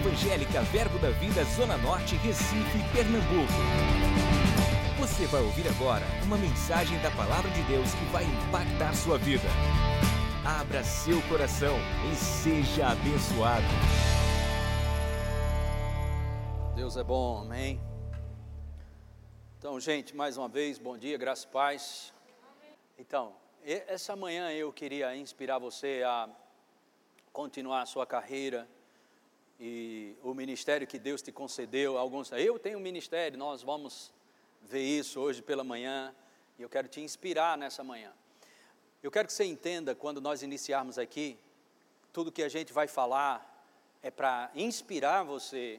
Evangélica Verbo da Vida Zona Norte, Recife, Pernambuco. Você vai ouvir agora uma mensagem da Palavra de Deus que vai impactar sua vida. Abra seu coração e seja abençoado. Deus é bom, amém. Então, gente, mais uma vez, bom dia, graças e paz. Então, essa manhã eu queria inspirar você a continuar a sua carreira e o ministério que Deus te concedeu. Alguns, eu tenho um ministério, nós vamos ver isso hoje pela manhã e eu quero te inspirar nessa manhã. Eu quero que você entenda quando nós iniciarmos aqui, tudo que a gente vai falar é para inspirar você,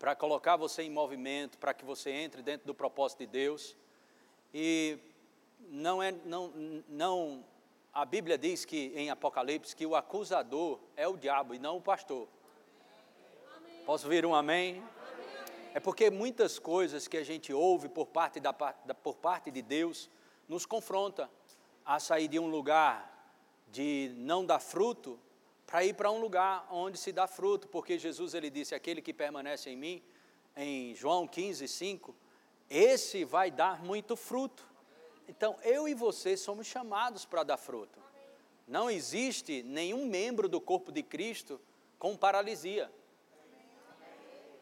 para colocar você em movimento, para que você entre dentro do propósito de Deus. E não é não não a Bíblia diz que em Apocalipse que o acusador é o diabo e não o pastor. Posso ouvir um amém? É porque muitas coisas que a gente ouve por parte, da, por parte de Deus nos confronta a sair de um lugar de não dar fruto para ir para um lugar onde se dá fruto, porque Jesus ele disse: aquele que permanece em mim, em João 15, 5, esse vai dar muito fruto. Então, eu e você somos chamados para dar fruto. Não existe nenhum membro do corpo de Cristo com paralisia.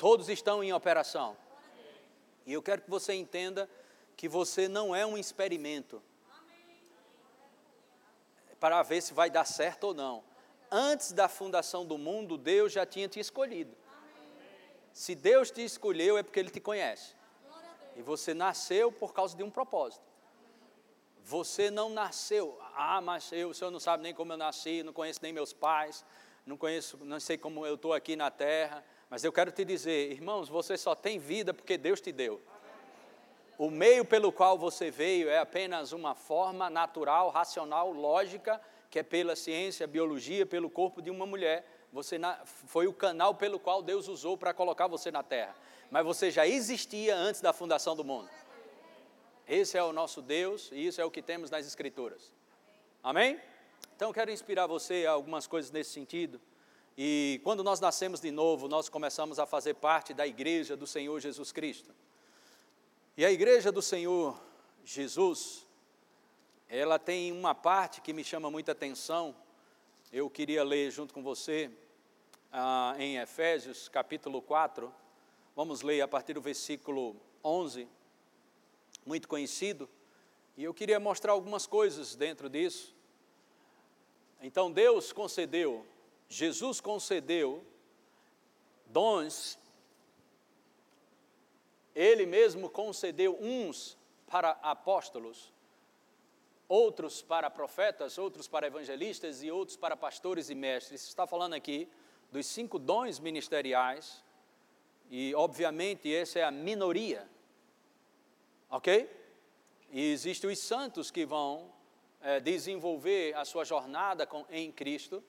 Todos estão em operação. E eu quero que você entenda que você não é um experimento para ver se vai dar certo ou não. Antes da fundação do mundo, Deus já tinha te escolhido. Se Deus te escolheu, é porque Ele te conhece. E você nasceu por causa de um propósito. Você não nasceu, ah, mas eu, o senhor não sabe nem como eu nasci, não conheço nem meus pais, não conheço, não sei como eu estou aqui na terra, mas eu quero te dizer, irmãos, você só tem vida porque Deus te deu. O meio pelo qual você veio é apenas uma forma natural, racional, lógica, que é pela ciência, biologia, pelo corpo de uma mulher. Você na, foi o canal pelo qual Deus usou para colocar você na terra. Mas você já existia antes da fundação do mundo. Esse é o nosso Deus e isso é o que temos nas Escrituras. Amém? Então, quero inspirar você a algumas coisas nesse sentido. E quando nós nascemos de novo, nós começamos a fazer parte da igreja do Senhor Jesus Cristo. E a igreja do Senhor Jesus, ela tem uma parte que me chama muita atenção. Eu queria ler junto com você ah, em Efésios capítulo 4. Vamos ler a partir do versículo 11 muito conhecido, e eu queria mostrar algumas coisas dentro disso. Então Deus concedeu, Jesus concedeu dons, Ele mesmo concedeu uns para apóstolos, outros para profetas, outros para evangelistas e outros para pastores e mestres. Está falando aqui dos cinco dons ministeriais, e obviamente essa é a minoria Ok? E existem os santos que vão é, desenvolver a sua jornada com, em Cristo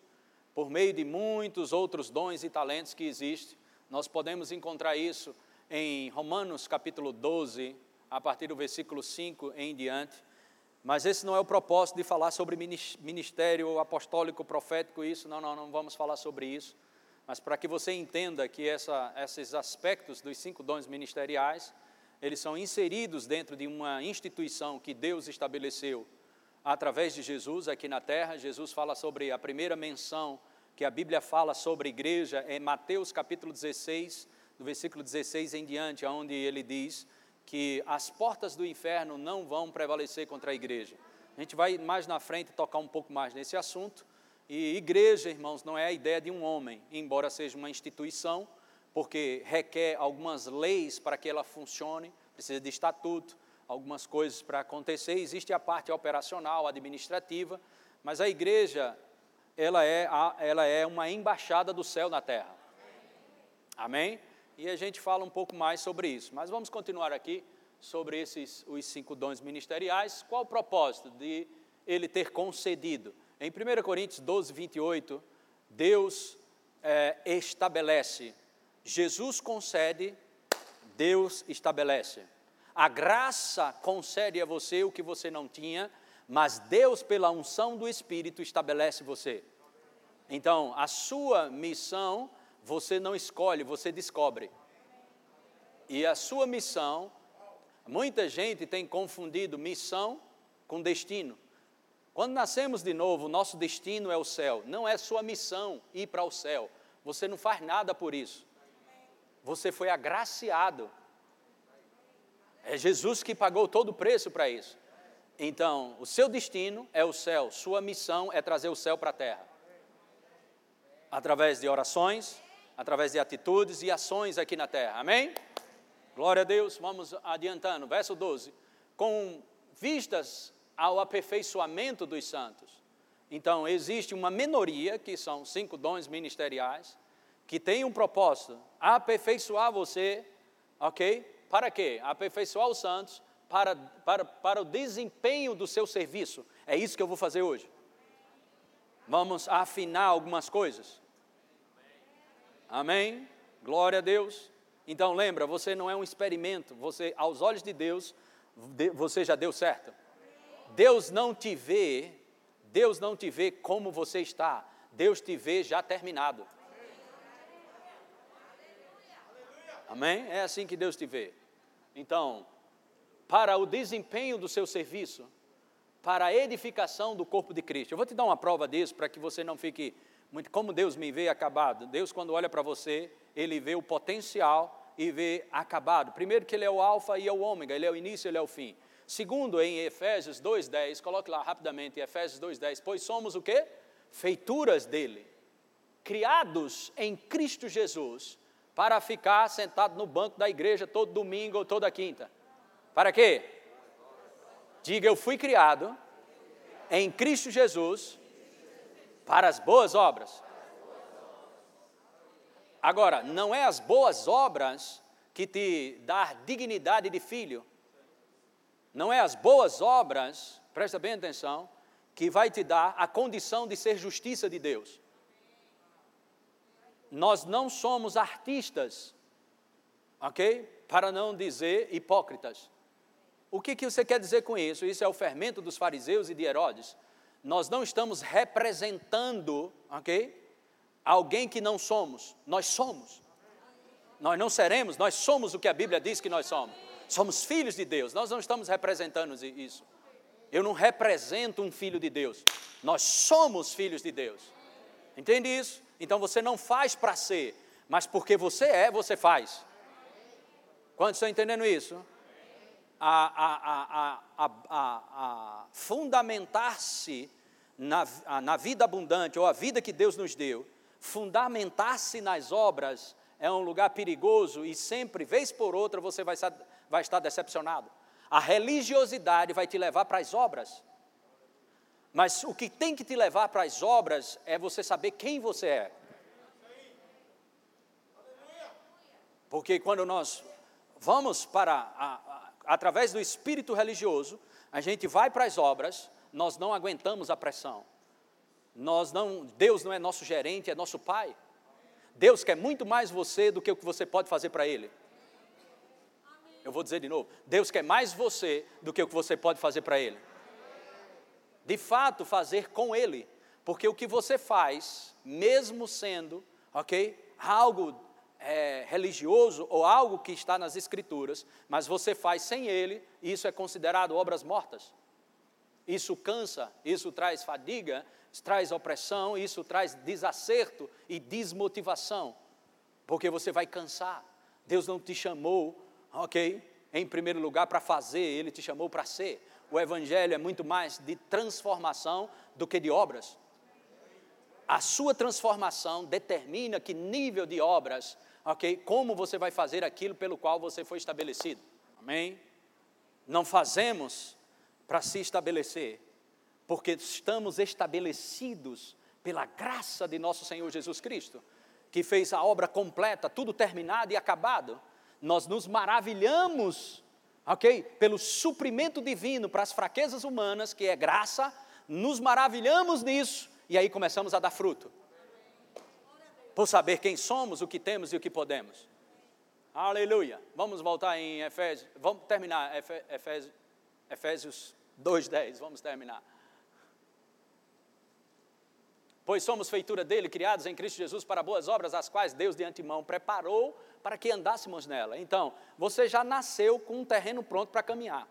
por meio de muitos outros dons e talentos que existem. Nós podemos encontrar isso em Romanos capítulo 12, a partir do versículo 5 em diante. Mas esse não é o propósito de falar sobre ministério apostólico, profético, isso, não, não, não vamos falar sobre isso. Mas para que você entenda que essa, esses aspectos dos cinco dons ministeriais, eles são inseridos dentro de uma instituição que Deus estabeleceu através de Jesus aqui na terra. Jesus fala sobre a primeira menção que a Bíblia fala sobre igreja é Mateus capítulo 16, do versículo 16 em diante, onde ele diz que as portas do inferno não vão prevalecer contra a igreja. A gente vai mais na frente tocar um pouco mais nesse assunto. E igreja, irmãos, não é a ideia de um homem, embora seja uma instituição, porque requer algumas leis para que ela funcione, precisa de estatuto, algumas coisas para acontecer. Existe a parte operacional, administrativa, mas a igreja, ela é, ela é uma embaixada do céu na terra. Amém? E a gente fala um pouco mais sobre isso. Mas vamos continuar aqui sobre esses os cinco dons ministeriais. Qual o propósito de ele ter concedido? Em 1 Coríntios 12, 28, Deus é, estabelece Jesus concede, Deus estabelece. A graça concede a você o que você não tinha, mas Deus, pela unção do Espírito, estabelece você. Então, a sua missão você não escolhe, você descobre. E a sua missão, muita gente tem confundido missão com destino. Quando nascemos de novo, nosso destino é o céu. Não é sua missão ir para o céu. Você não faz nada por isso. Você foi agraciado. É Jesus que pagou todo o preço para isso. Então, o seu destino é o céu, sua missão é trazer o céu para a terra. Através de orações, através de atitudes e ações aqui na terra. Amém? Glória a Deus, vamos adiantando. Verso 12. Com vistas ao aperfeiçoamento dos santos. Então, existe uma minoria, que são cinco dons ministeriais, que tem um propósito, aperfeiçoar você, ok? Para quê? Aperfeiçoar os santos para, para, para o desempenho do seu serviço. É isso que eu vou fazer hoje. Vamos afinar algumas coisas. Amém? Glória a Deus. Então lembra, você não é um experimento, você aos olhos de Deus, você já deu certo. Deus não te vê, Deus não te vê como você está. Deus te vê já terminado. Amém? É assim que Deus te vê. Então, para o desempenho do seu serviço, para a edificação do corpo de Cristo. Eu vou te dar uma prova disso para que você não fique muito como Deus me vê acabado. Deus quando olha para você, ele vê o potencial e vê acabado. Primeiro que ele é o alfa e é o ômega, ele é o início, ele é o fim. Segundo, em Efésios 2:10, coloque lá rapidamente, Efésios 2:10, pois somos o quê? Feituras dele, criados em Cristo Jesus, para ficar sentado no banco da igreja todo domingo ou toda quinta. Para quê? Diga, eu fui criado em Cristo Jesus para as boas obras. Agora, não é as boas obras que te dá dignidade de filho. Não é as boas obras, presta bem atenção, que vai te dar a condição de ser justiça de Deus. Nós não somos artistas, ok? Para não dizer hipócritas. O que, que você quer dizer com isso? Isso é o fermento dos fariseus e de Herodes. Nós não estamos representando, ok? alguém que não somos. Nós somos. Nós não seremos, nós somos o que a Bíblia diz que nós somos. Somos filhos de Deus, nós não estamos representando isso. Eu não represento um filho de Deus, nós somos filhos de Deus. Entende isso? Então você não faz para ser, mas porque você é, você faz. Quantos estão entendendo isso? A, a, a, a fundamentar-se na, na vida abundante ou a vida que Deus nos deu fundamentar-se nas obras é um lugar perigoso e sempre, vez por outra, você vai vai estar decepcionado. A religiosidade vai te levar para as obras. Mas o que tem que te levar para as obras é você saber quem você é. Porque quando nós vamos para, a, a, através do espírito religioso, a gente vai para as obras, nós não aguentamos a pressão. Nós não, Deus não é nosso gerente, é nosso pai. Deus quer muito mais você do que o que você pode fazer para Ele. Eu vou dizer de novo: Deus quer mais você do que o que você pode fazer para Ele. De fato, fazer com Ele, porque o que você faz, mesmo sendo, ok, algo é, religioso ou algo que está nas Escrituras, mas você faz sem Ele, isso é considerado obras mortas. Isso cansa, isso traz fadiga, isso traz opressão, isso traz desacerto e desmotivação, porque você vai cansar. Deus não te chamou, ok? Em primeiro lugar, para fazer, Ele te chamou para ser. O Evangelho é muito mais de transformação do que de obras. A sua transformação determina que nível de obras, ok? Como você vai fazer aquilo pelo qual você foi estabelecido. Amém? Não fazemos para se estabelecer, porque estamos estabelecidos pela graça de nosso Senhor Jesus Cristo, que fez a obra completa, tudo terminado e acabado. Nós nos maravilhamos, ok? Pelo suprimento divino para as fraquezas humanas, que é graça, nos maravilhamos nisso e aí começamos a dar fruto. Por saber quem somos, o que temos e o que podemos. Aleluia. Vamos voltar em Efésios, vamos terminar Efésios, Efésios 2:10, vamos terminar. Pois somos feitura dele, criados em Cristo Jesus para boas obras, as quais Deus de antemão preparou para que andássemos nela. Então, você já nasceu com um terreno pronto para caminhar.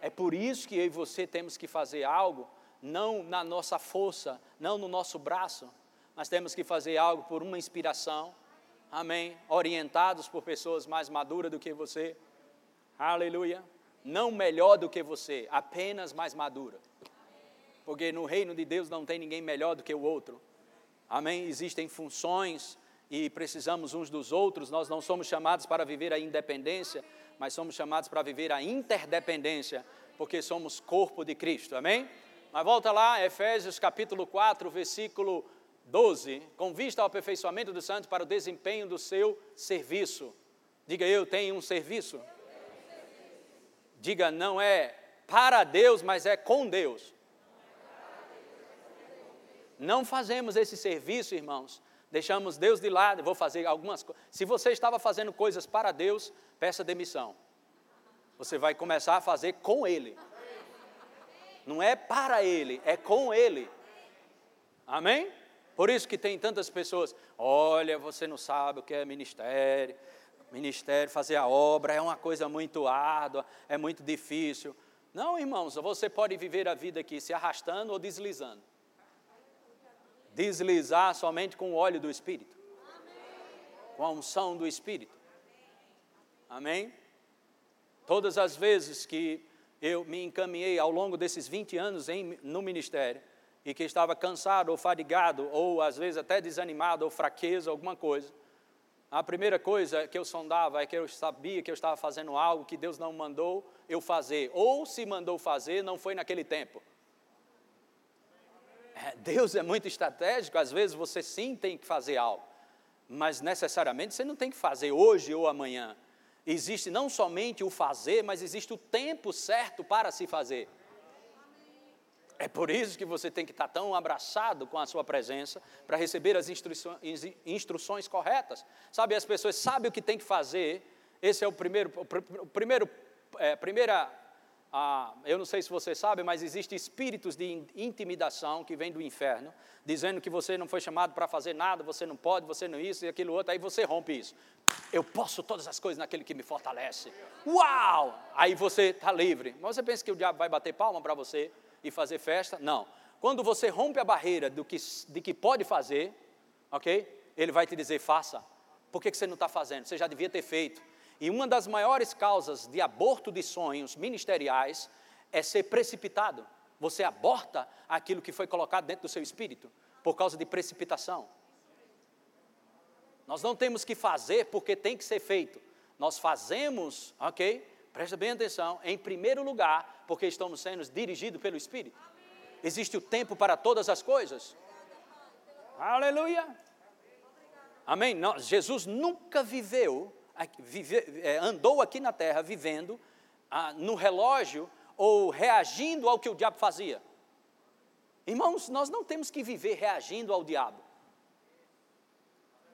É por isso que eu e você temos que fazer algo, não na nossa força, não no nosso braço, mas temos que fazer algo por uma inspiração, amém? Orientados por pessoas mais maduras do que você, aleluia. Não melhor do que você, apenas mais madura. Porque no reino de Deus não tem ninguém melhor do que o outro, amém? Existem funções e precisamos uns dos outros, nós não somos chamados para viver a independência, mas somos chamados para viver a interdependência, porque somos corpo de Cristo, amém? Mas volta lá, Efésios capítulo 4, versículo 12, com vista ao aperfeiçoamento dos santos para o desempenho do seu serviço. Diga eu tenho um serviço. Diga não é para Deus, mas é com Deus. Não fazemos esse serviço, irmãos. Deixamos Deus de lado, vou fazer algumas coisas. Se você estava fazendo coisas para Deus, peça demissão. Você vai começar a fazer com Ele. Não é para Ele, é com Ele. Amém? Por isso que tem tantas pessoas, olha, você não sabe o que é ministério. Ministério, fazer a obra é uma coisa muito árdua, é muito difícil. Não, irmãos, você pode viver a vida aqui se arrastando ou deslizando. Deslizar somente com o óleo do Espírito, com a unção do Espírito. Amém? Todas as vezes que eu me encaminhei ao longo desses 20 anos em, no ministério, e que estava cansado ou fadigado, ou às vezes até desanimado, ou fraqueza, alguma coisa, a primeira coisa que eu sondava é que eu sabia que eu estava fazendo algo que Deus não mandou eu fazer, ou se mandou fazer, não foi naquele tempo. É, Deus é muito estratégico, às vezes você sim tem que fazer algo, mas necessariamente você não tem que fazer hoje ou amanhã. Existe não somente o fazer, mas existe o tempo certo para se fazer. É por isso que você tem que estar tão abraçado com a sua presença para receber as instruções, instruções corretas. Sabe, as pessoas sabem o que tem que fazer. Esse é o primeiro, o primeiro, é, primeira, ah, eu não sei se você sabe, mas existem espíritos de intimidação que vêm do inferno, dizendo que você não foi chamado para fazer nada, você não pode, você não isso e aquilo outro, aí você rompe isso. Eu posso todas as coisas naquele que me fortalece. Uau! Aí você está livre. Mas você pensa que o diabo vai bater palma para você? e fazer festa. Não. Quando você rompe a barreira do que, de que pode fazer, ok? Ele vai te dizer, faça. Por que, que você não está fazendo? Você já devia ter feito. E uma das maiores causas de aborto de sonhos ministeriais é ser precipitado. Você aborta aquilo que foi colocado dentro do seu espírito por causa de precipitação. Nós não temos que fazer porque tem que ser feito. Nós fazemos, ok? Presta bem atenção, em primeiro lugar, porque estamos sendo dirigidos pelo Espírito. Existe o tempo para todas as coisas. Aleluia. Amém? Não, Jesus nunca viveu, vive, é, andou aqui na terra vivendo ah, no relógio ou reagindo ao que o diabo fazia. Irmãos, nós não temos que viver reagindo ao diabo.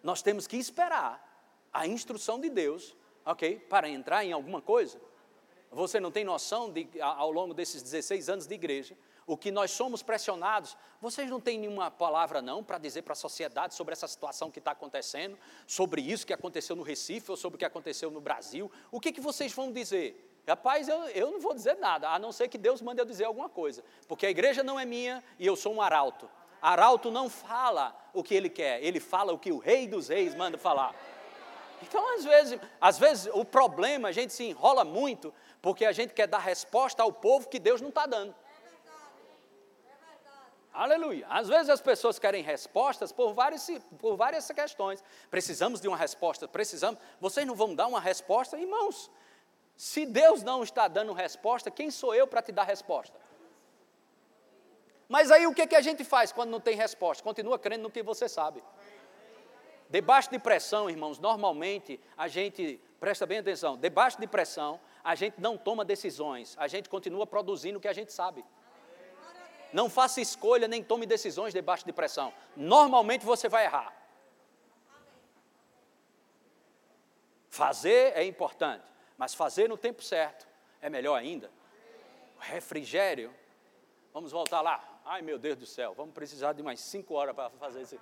Nós temos que esperar a instrução de Deus ok? Para entrar em alguma coisa. Você não tem noção de, ao longo desses 16 anos de igreja, o que nós somos pressionados. Vocês não têm nenhuma palavra, não, para dizer para a sociedade sobre essa situação que está acontecendo, sobre isso que aconteceu no Recife ou sobre o que aconteceu no Brasil. O que, que vocês vão dizer? Rapaz, eu, eu não vou dizer nada, a não ser que Deus mande eu dizer alguma coisa, porque a igreja não é minha e eu sou um arauto. Arauto não fala o que ele quer, ele fala o que o rei dos reis manda falar. Então, às vezes, às vezes o problema, a gente se enrola muito, porque a gente quer dar resposta ao povo que Deus não está dando. Aleluia. Às vezes as pessoas querem respostas por várias, por várias questões. Precisamos de uma resposta, precisamos. Vocês não vão dar uma resposta, irmãos. Se Deus não está dando resposta, quem sou eu para te dar resposta? Mas aí o que, que a gente faz quando não tem resposta? Continua crendo no que você sabe. Debaixo de pressão, irmãos, normalmente a gente, presta bem atenção, debaixo de pressão, a gente não toma decisões, a gente continua produzindo o que a gente sabe. Não faça escolha nem tome decisões debaixo de pressão. Normalmente você vai errar. Fazer é importante, mas fazer no tempo certo é melhor ainda. Refrigério, vamos voltar lá, Ai meu Deus do céu, vamos precisar de mais cinco horas para fazer isso.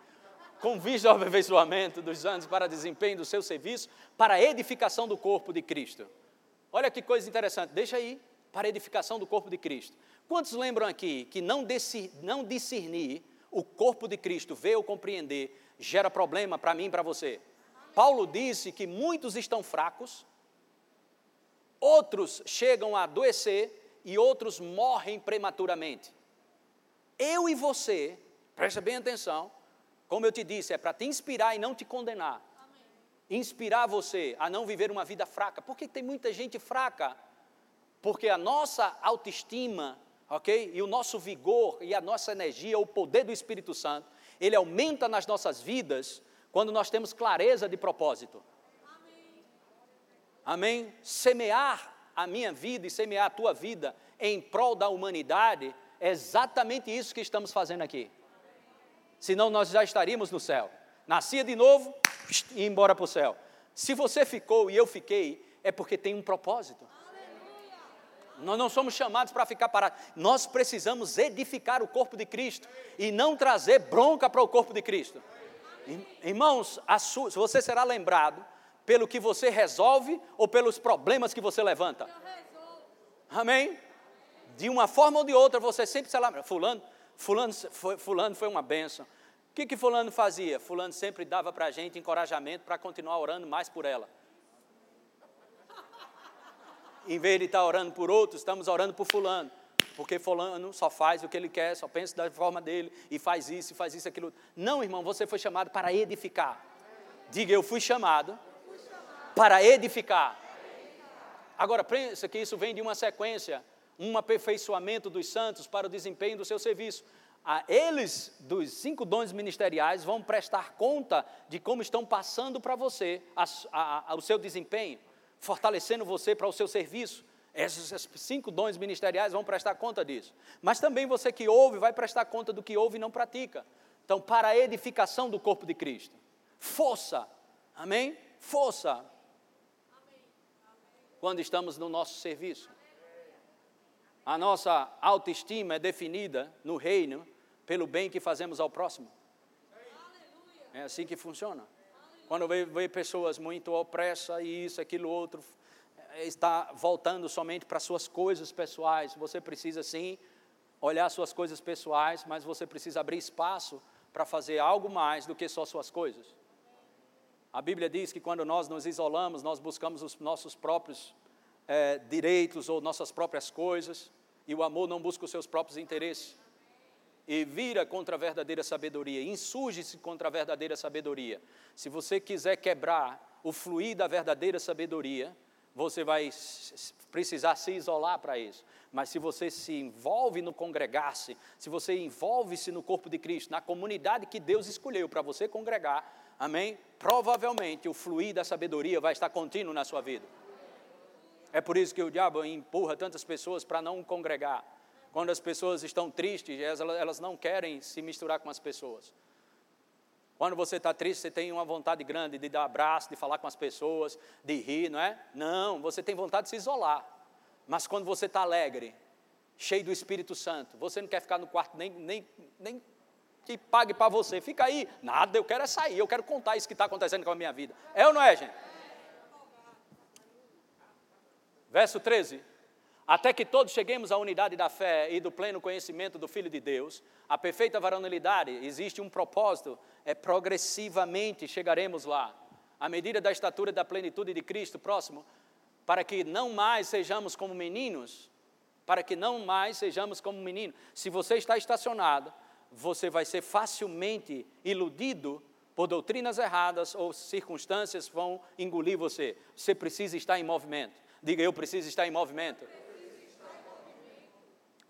Com vista ao aperfeiçoamento dos anos para desempenho do seu serviço, para a edificação do corpo de Cristo. Olha que coisa interessante, deixa aí, para a edificação do corpo de Cristo. Quantos lembram aqui que não, não discernir o corpo de Cristo, ver ou compreender, gera problema para mim e para você? Paulo disse que muitos estão fracos, outros chegam a adoecer e outros morrem prematuramente. Eu e você, presta bem atenção, como eu te disse, é para te inspirar e não te condenar. Inspirar você a não viver uma vida fraca. Porque tem muita gente fraca. Porque a nossa autoestima, ok? E o nosso vigor e a nossa energia, o poder do Espírito Santo, ele aumenta nas nossas vidas quando nós temos clareza de propósito. Amém? Amém? Semear a minha vida e semear a tua vida em prol da humanidade é exatamente isso que estamos fazendo aqui. Senão nós já estaríamos no céu. Nascia de novo e ia embora para o céu. Se você ficou e eu fiquei, é porque tem um propósito. Nós não somos chamados para ficar parados. Nós precisamos edificar o corpo de Cristo e não trazer bronca para o corpo de Cristo. Irmãos, sua, você será lembrado pelo que você resolve ou pelos problemas que você levanta. Amém? De uma forma ou de outra, você sempre será lembrado. Fulano, fulano, foi, fulano foi uma benção. O que, que fulano fazia? Fulano sempre dava para a gente encorajamento para continuar orando mais por ela. Em vez de estar orando por outros, estamos orando por fulano porque fulano só faz o que ele quer, só pensa da forma dele, e faz isso, e faz isso, aquilo. Não, irmão, você foi chamado para edificar. Diga, eu fui chamado para edificar. Agora, pensa que isso vem de uma sequência, um aperfeiçoamento dos santos para o desempenho do seu serviço. eles, dos cinco dons ministeriais, vão prestar conta de como estão passando para você a, a, a, o seu desempenho, fortalecendo você para o seu serviço esses cinco dons ministeriais vão prestar conta disso. Mas também você que ouve vai prestar conta do que ouve e não pratica. Então, para a edificação do corpo de Cristo. Força. Amém? Força. Quando estamos no nosso serviço. A nossa autoestima é definida no reino pelo bem que fazemos ao próximo. É assim que funciona. Quando vê, vê pessoas muito opressas e isso, aquilo, outro, está voltando somente para suas coisas pessoais. Você precisa sim olhar suas coisas pessoais, mas você precisa abrir espaço para fazer algo mais do que só suas coisas. A Bíblia diz que quando nós nos isolamos, nós buscamos os nossos próprios é, direitos ou nossas próprias coisas, e o amor não busca os seus próprios interesses. E vira contra a verdadeira sabedoria, insurge-se contra a verdadeira sabedoria. Se você quiser quebrar o fluir da verdadeira sabedoria, você vai precisar se isolar para isso. Mas se você se envolve no congregar-se, se você envolve-se no corpo de Cristo, na comunidade que Deus escolheu para você congregar, amém? Provavelmente o fluir da sabedoria vai estar contínuo na sua vida. É por isso que o diabo empurra tantas pessoas para não congregar. Quando as pessoas estão tristes, elas não querem se misturar com as pessoas. Quando você está triste, você tem uma vontade grande de dar abraço, de falar com as pessoas, de rir, não é? Não, você tem vontade de se isolar. Mas quando você está alegre, cheio do Espírito Santo, você não quer ficar no quarto nem, nem, nem que pague para você. Fica aí, nada, eu quero é sair, eu quero contar isso que está acontecendo com a minha vida. É ou não é, gente? Verso 13 até que todos cheguemos à unidade da fé e do pleno conhecimento do Filho de Deus, a perfeita varonilidade, existe um propósito, é progressivamente chegaremos lá, à medida da estatura da plenitude de Cristo, próximo, para que não mais sejamos como meninos, para que não mais sejamos como meninos. Se você está estacionado, você vai ser facilmente iludido por doutrinas erradas ou circunstâncias vão engolir você. Você precisa estar em movimento. Diga, eu preciso estar em movimento.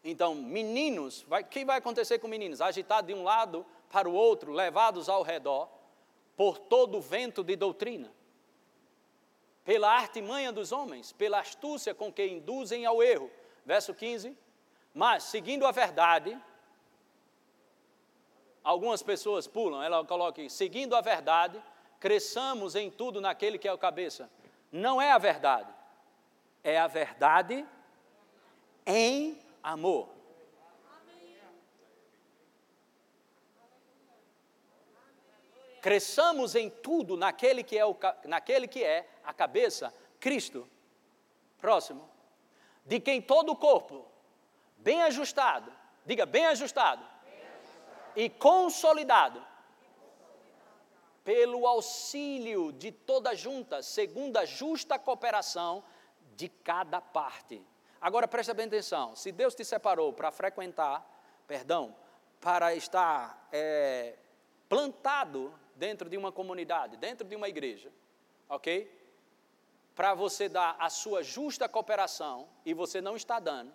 Então, meninos, o que vai acontecer com meninos? Agitados de um lado para o outro, levados ao redor, por todo o vento de doutrina, pela artimanha dos homens, pela astúcia com que induzem ao erro. Verso 15. Mas, seguindo a verdade, algumas pessoas pulam, ela coloca aqui, seguindo a verdade, cresçamos em tudo naquele que é o cabeça. Não é a verdade, é a verdade em amor. Cresçamos em tudo naquele que é, o, naquele que é a cabeça, Cristo. Próximo. De quem todo o corpo, bem ajustado, diga bem ajustado, bem ajustado. e consolidado pelo auxílio de toda junta, segundo a justa cooperação de cada parte. Agora presta bem atenção: se Deus te separou para frequentar, perdão, para estar é, plantado dentro de uma comunidade, dentro de uma igreja, ok? Para você dar a sua justa cooperação e você não está dando,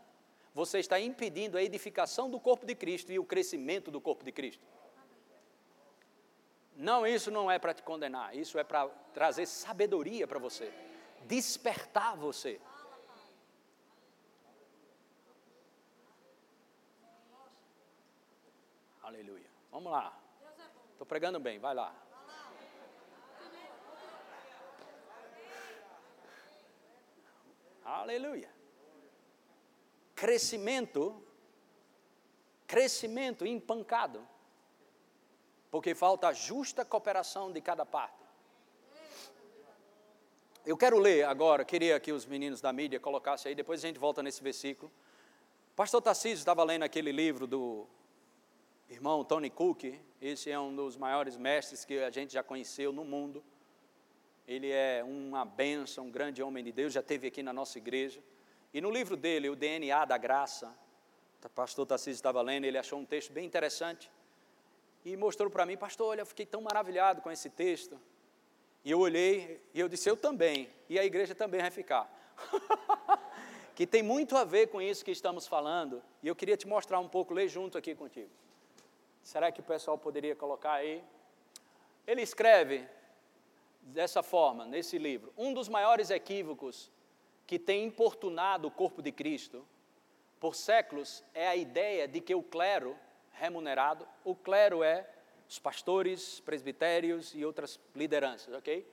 você está impedindo a edificação do corpo de Cristo e o crescimento do corpo de Cristo. Não, isso não é para te condenar, isso é para trazer sabedoria para você, despertar você. Aleluia. Vamos lá. Estou pregando bem, vai lá. Aleluia. Crescimento, crescimento empancado porque falta a justa cooperação de cada parte. Eu quero ler agora, queria que os meninos da mídia colocassem aí, depois a gente volta nesse versículo. Pastor Tarcísio estava lendo aquele livro do irmão Tony Cook, esse é um dos maiores mestres que a gente já conheceu no mundo. Ele é uma benção, um grande homem de Deus, já esteve aqui na nossa igreja. E no livro dele, o DNA da graça, o pastor Tarcísio estava lendo, ele achou um texto bem interessante e mostrou para mim, pastor, olha, eu fiquei tão maravilhado com esse texto. E eu olhei e eu disse, eu também, e a igreja também vai ficar. que tem muito a ver com isso que estamos falando, e eu queria te mostrar um pouco, ler junto aqui contigo. Será que o pessoal poderia colocar aí? Ele escreve dessa forma, nesse livro: um dos maiores equívocos que tem importunado o corpo de Cristo por séculos é a ideia de que o clero remunerado. O clero é os pastores, presbitérios e outras lideranças, ok?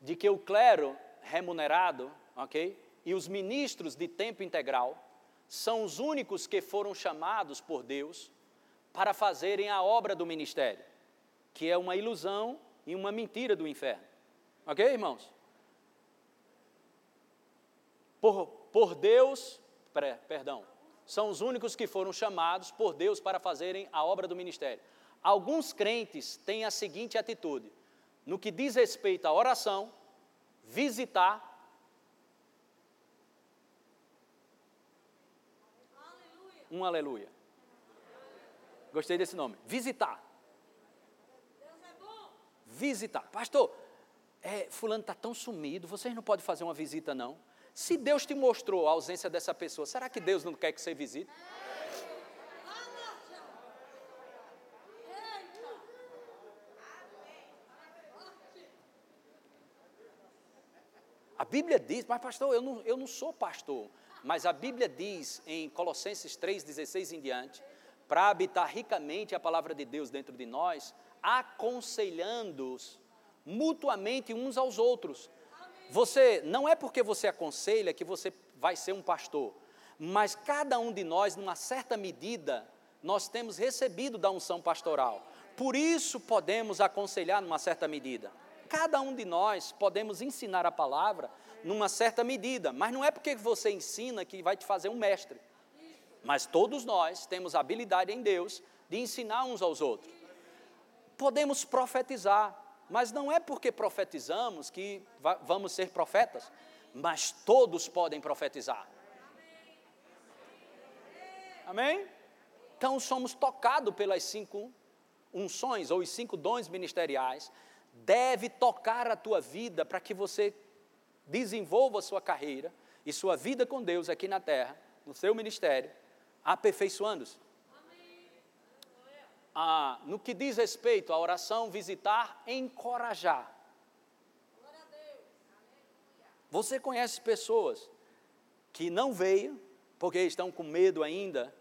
De que o clero remunerado, ok? E os ministros de tempo integral são os únicos que foram chamados por Deus para fazerem a obra do ministério, que é uma ilusão e uma mentira do inferno. Ok, irmãos? Por, por Deus, perdão, são os únicos que foram chamados por Deus para fazerem a obra do ministério. Alguns crentes têm a seguinte atitude: no que diz respeito à oração, visitar. Um aleluia. Gostei desse nome. Visitar. Visitar. Pastor, é, fulano está tão sumido, vocês não podem fazer uma visita, não? Se Deus te mostrou a ausência dessa pessoa, será que Deus não quer que você visite? A Bíblia diz, mas pastor, eu não, eu não sou pastor, mas a Bíblia diz em Colossenses 3,16 em diante, para habitar ricamente a palavra de Deus dentro de nós, aconselhando-os mutuamente uns aos outros, você não é porque você aconselha que você vai ser um pastor, mas cada um de nós, numa certa medida, nós temos recebido da unção pastoral. Por isso podemos aconselhar numa certa medida. Cada um de nós podemos ensinar a palavra numa certa medida, mas não é porque você ensina que vai te fazer um mestre. Mas todos nós temos habilidade em Deus de ensinar uns aos outros. Podemos profetizar, mas não é porque profetizamos que vamos ser profetas, mas todos podem profetizar. Amém? Então somos tocados pelas cinco unções ou os cinco dons ministeriais. Deve tocar a tua vida para que você desenvolva a sua carreira e sua vida com Deus aqui na terra, no seu ministério, aperfeiçoando-se ah, no que diz respeito à oração, visitar, encorajar. Você conhece pessoas que não veio porque estão com medo ainda,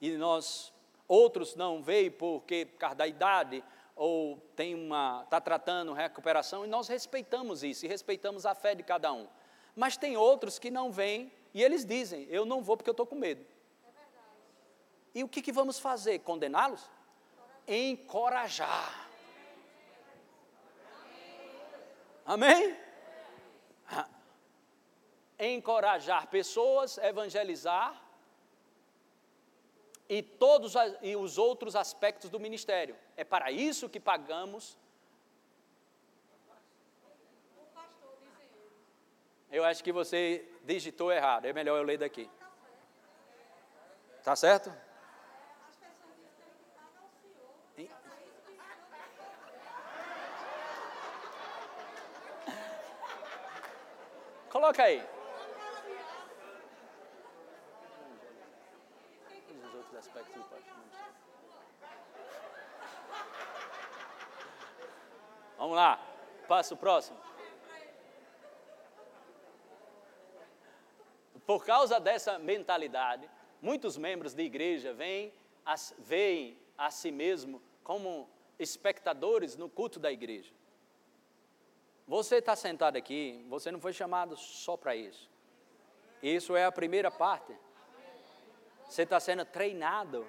e nós, outros não veio porque por causa da idade, ou tem uma, está tratando recuperação, e nós respeitamos isso, e respeitamos a fé de cada um. Mas tem outros que não vêm, e eles dizem, eu não vou porque eu estou com medo. E o que, que vamos fazer? Condená-los? encorajar. Amém? Encorajar pessoas, evangelizar e todos e os outros aspectos do ministério. É para isso que pagamos. Eu acho que você digitou errado. É melhor eu ler daqui. Tá certo? Coloca aí. Vamos lá, passa o próximo. Por causa dessa mentalidade, muitos membros de igreja a, veem a si mesmo como espectadores no culto da igreja. Você está sentado aqui, você não foi chamado só para isso. Isso é a primeira parte. Você está sendo treinado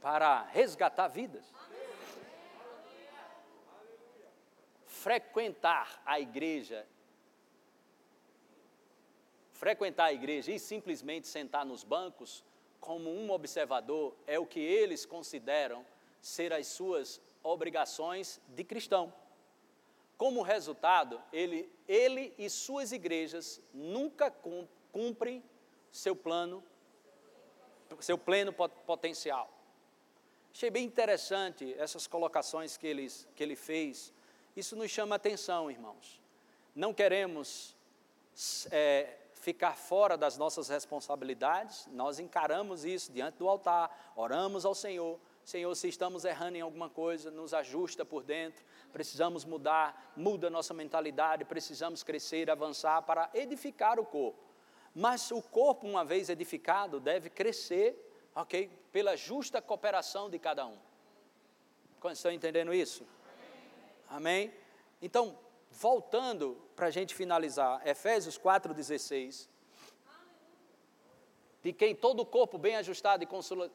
para resgatar vidas. Frequentar a igreja, frequentar a igreja e simplesmente sentar nos bancos como um observador é o que eles consideram ser as suas obrigações de cristão. Como resultado, ele, ele e suas igrejas nunca cumprem seu plano, seu pleno potencial. Achei bem interessante essas colocações que ele, que ele fez. Isso nos chama atenção, irmãos. Não queremos é, ficar fora das nossas responsabilidades, nós encaramos isso diante do altar, oramos ao Senhor, Senhor, se estamos errando em alguma coisa, nos ajusta por dentro, precisamos mudar, muda nossa mentalidade, precisamos crescer, avançar para edificar o corpo. Mas o corpo, uma vez edificado, deve crescer, ok? Pela justa cooperação de cada um. Estão entendendo isso? Amém? Então, voltando para a gente finalizar, Efésios 4,16 de quem todo o corpo bem ajustado e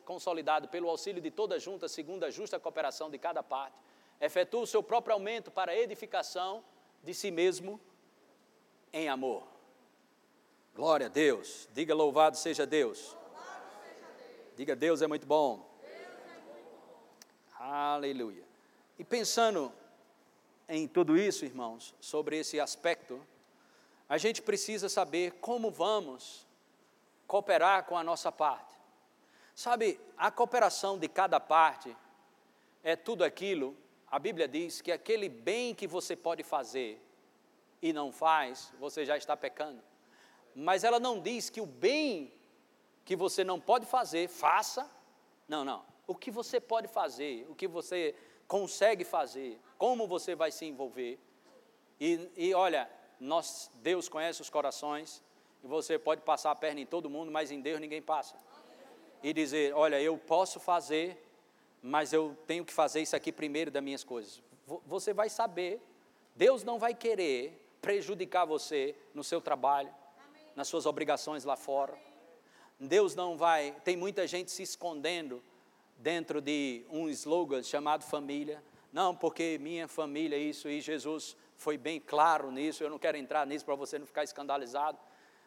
consolidado pelo auxílio de toda junta, segundo a justa cooperação de cada parte, efetua o seu próprio aumento para a edificação de si mesmo em amor. Glória a Deus. Diga louvado seja Deus. Diga Deus é muito bom. Aleluia. E pensando em tudo isso, irmãos, sobre esse aspecto, a gente precisa saber como vamos cooperar com a nossa parte. Sabe, a cooperação de cada parte é tudo aquilo, a Bíblia diz que aquele bem que você pode fazer e não faz, você já está pecando. Mas ela não diz que o bem que você não pode fazer, faça. Não, não. O que você pode fazer, o que você consegue fazer, como você vai se envolver. E, e olha, nós, Deus conhece os corações, e você pode passar a perna em todo mundo, mas em Deus ninguém passa. E dizer: Olha, eu posso fazer, mas eu tenho que fazer isso aqui primeiro das minhas coisas. Você vai saber, Deus não vai querer prejudicar você no seu trabalho, nas suas obrigações lá fora. Deus não vai. Tem muita gente se escondendo dentro de um slogan chamado família. Não, porque minha família é isso, e Jesus foi bem claro nisso. Eu não quero entrar nisso para você não ficar escandalizado.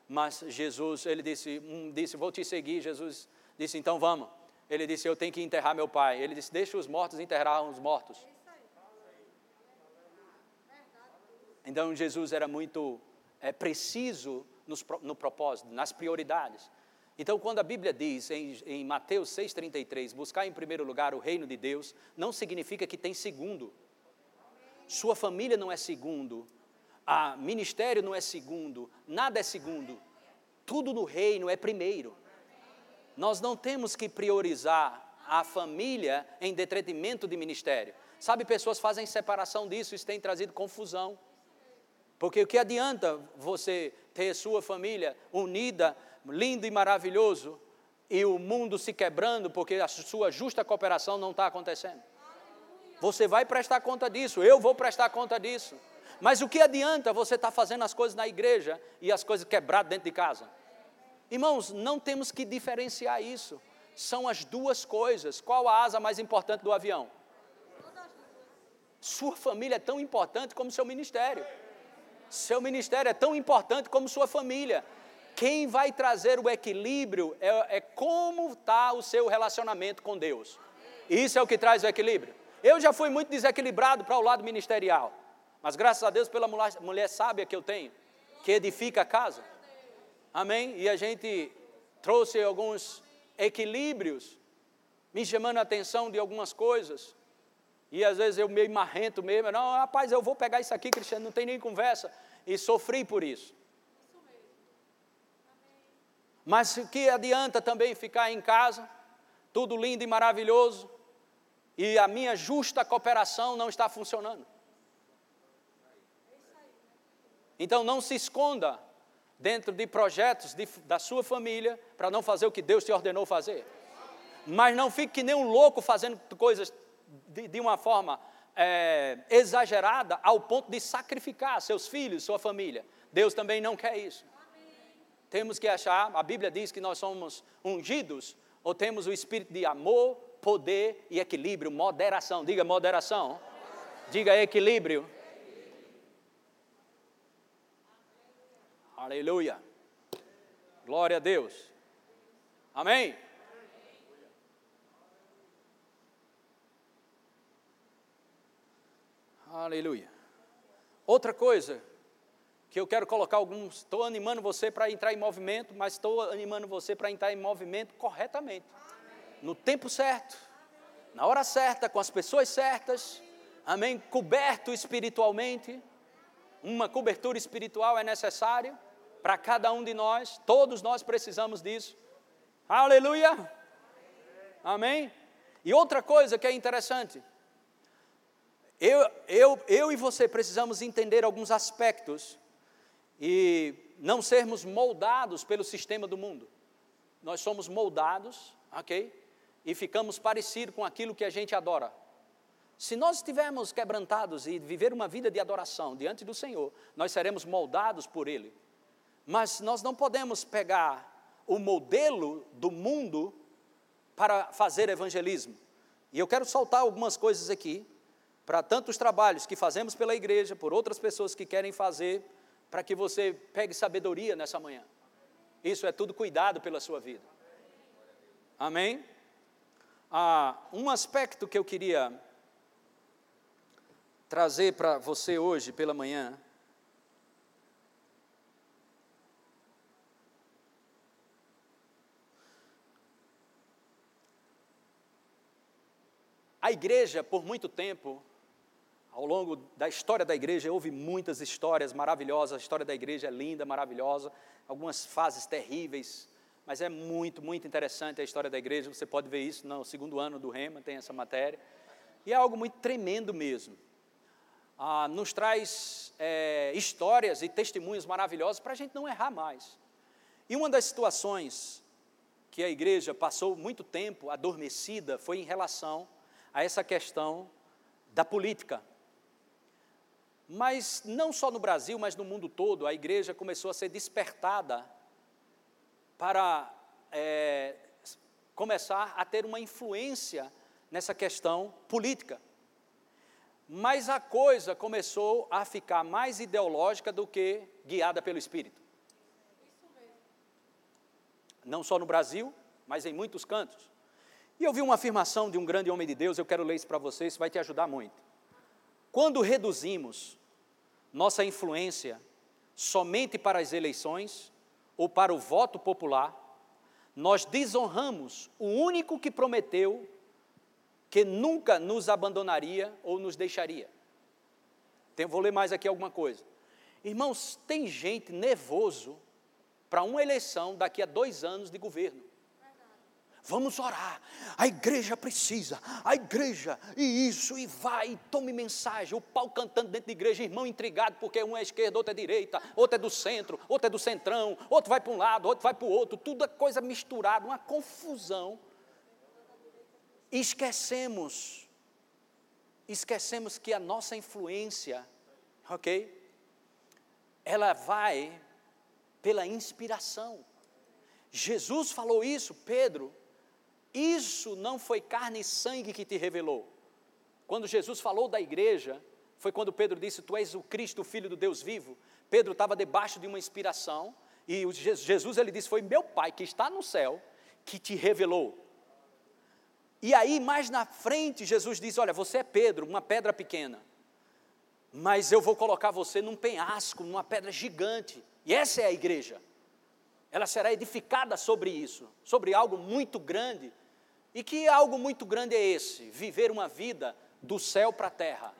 Mas Jesus, ele disse, um, disse, vou te seguir. Jesus disse, então vamos. Ele disse, eu tenho que enterrar meu pai. Ele disse, deixa os mortos enterrar os mortos. Então Jesus era muito é, preciso nos, no propósito, nas prioridades. Então, quando a Bíblia diz em, em Mateus 6,33, buscar em primeiro lugar o reino de Deus, não significa que tem segundo. Sua família não é segundo, a ministério não é segundo, nada é segundo. Tudo no reino é primeiro. Nós não temos que priorizar a família em detrimento de ministério. Sabe, pessoas fazem separação disso, isso tem trazido confusão. Porque o que adianta você ter sua família unida, lindo e maravilhoso, e o mundo se quebrando porque a sua justa cooperação não está acontecendo? Você vai prestar conta disso, eu vou prestar conta disso. Mas o que adianta você estar tá fazendo as coisas na igreja e as coisas quebradas dentro de casa? Irmãos, não temos que diferenciar isso. São as duas coisas. Qual a asa mais importante do avião? Sua família é tão importante como seu ministério. Seu ministério é tão importante como sua família. Quem vai trazer o equilíbrio é, é como está o seu relacionamento com Deus. Isso é o que traz o equilíbrio. Eu já fui muito desequilibrado para o lado ministerial, mas graças a Deus pela mulher, mulher sábia que eu tenho, que edifica a casa. Amém? E a gente trouxe alguns equilíbrios, me chamando a atenção de algumas coisas. E às vezes eu meio marrento mesmo, não, rapaz, eu vou pegar isso aqui, Cristiano, não tem nem conversa. E sofri por isso. Mas o que adianta também ficar em casa, tudo lindo e maravilhoso, e a minha justa cooperação não está funcionando? Então não se esconda dentro de projetos de, da sua família para não fazer o que Deus te ordenou fazer. Mas não fique que nem um louco fazendo coisas de, de uma forma é, exagerada ao ponto de sacrificar seus filhos, sua família. Deus também não quer isso. Temos que achar, a Bíblia diz que nós somos ungidos, ou temos o espírito de amor, poder e equilíbrio, moderação. Diga moderação. Diga equilíbrio. Aleluia. Glória a Deus. Amém. Aleluia. Outra coisa que eu quero colocar alguns, estou animando você para entrar em movimento, mas estou animando você para entrar em movimento corretamente. No tempo certo, na hora certa, com as pessoas certas. Amém? Coberto espiritualmente. Uma cobertura espiritual é necessária para cada um de nós, todos nós precisamos disso. Aleluia! Amém? E outra coisa que é interessante, eu, eu, eu e você precisamos entender alguns aspectos e não sermos moldados pelo sistema do mundo. Nós somos moldados, ok? E ficamos parecidos com aquilo que a gente adora. Se nós estivermos quebrantados e viver uma vida de adoração diante do Senhor, nós seremos moldados por Ele. Mas nós não podemos pegar o modelo do mundo para fazer evangelismo. E eu quero soltar algumas coisas aqui para tantos trabalhos que fazemos pela igreja, por outras pessoas que querem fazer, para que você pegue sabedoria nessa manhã. Isso é tudo cuidado pela sua vida. Amém? Ah, um aspecto que eu queria trazer para você hoje pela manhã. A igreja, por muito tempo, ao longo da história da igreja, houve muitas histórias maravilhosas. A história da igreja é linda, maravilhosa. Algumas fases terríveis, mas é muito, muito interessante a história da igreja. Você pode ver isso no segundo ano do Rema, tem essa matéria. E é algo muito tremendo mesmo. Ah, nos traz é, histórias e testemunhos maravilhosos para a gente não errar mais. E uma das situações que a igreja passou muito tempo adormecida foi em relação a essa questão da política. Mas não só no Brasil, mas no mundo todo, a igreja começou a ser despertada para é, começar a ter uma influência nessa questão política. Mas a coisa começou a ficar mais ideológica do que guiada pelo Espírito. Não só no Brasil, mas em muitos cantos. E eu vi uma afirmação de um grande homem de Deus, eu quero ler isso para vocês, vai te ajudar muito. Quando reduzimos nossa influência somente para as eleições ou para o voto popular, nós desonramos o único que prometeu que nunca nos abandonaria ou nos deixaria. Tem, vou ler mais aqui alguma coisa. Irmãos, tem gente nervoso para uma eleição daqui a dois anos de governo. Vamos orar. A igreja precisa. A igreja, e isso, e vai, e tome mensagem. O pau cantando dentro da igreja, irmão intrigado, porque um é esquerda, outro é direita, outro é do centro, outro é do centrão, outro vai para um lado, outro vai para o outro. Tudo é coisa misturada, uma confusão. Esquecemos, esquecemos que a nossa influência, ok? Ela vai pela inspiração. Jesus falou isso, Pedro, isso não foi carne e sangue que te revelou. Quando Jesus falou da igreja, foi quando Pedro disse: Tu és o Cristo, o Filho do Deus vivo. Pedro estava debaixo de uma inspiração e Jesus ele disse: Foi meu Pai que está no céu que te revelou. E aí, mais na frente, Jesus diz: Olha, você é Pedro, uma pedra pequena, mas eu vou colocar você num penhasco, numa pedra gigante. E essa é a igreja. Ela será edificada sobre isso, sobre algo muito grande. E que algo muito grande é esse? Viver uma vida do céu para a terra.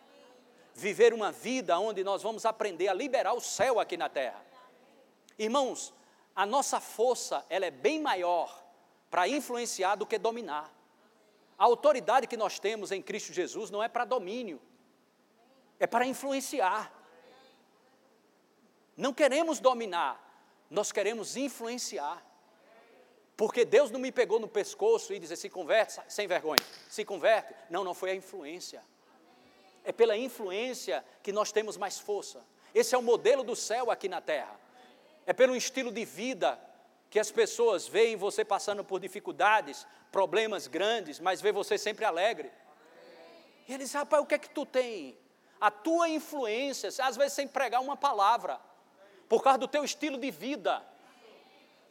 Viver uma vida onde nós vamos aprender a liberar o céu aqui na terra. Irmãos, a nossa força, ela é bem maior para influenciar do que dominar. A autoridade que nós temos em Cristo Jesus não é para domínio, é para influenciar. Não queremos dominar, nós queremos influenciar. Porque Deus não me pegou no pescoço e disse: se converte, sem vergonha, se converte. Não, não foi a influência. É pela influência que nós temos mais força. Esse é o modelo do céu aqui na terra é pelo estilo de vida que as pessoas veem você passando por dificuldades, problemas grandes, mas vê você sempre alegre. E eles, rapaz, o que é que tu tem? A tua influência, às vezes sem pregar uma palavra, por causa do teu estilo de vida.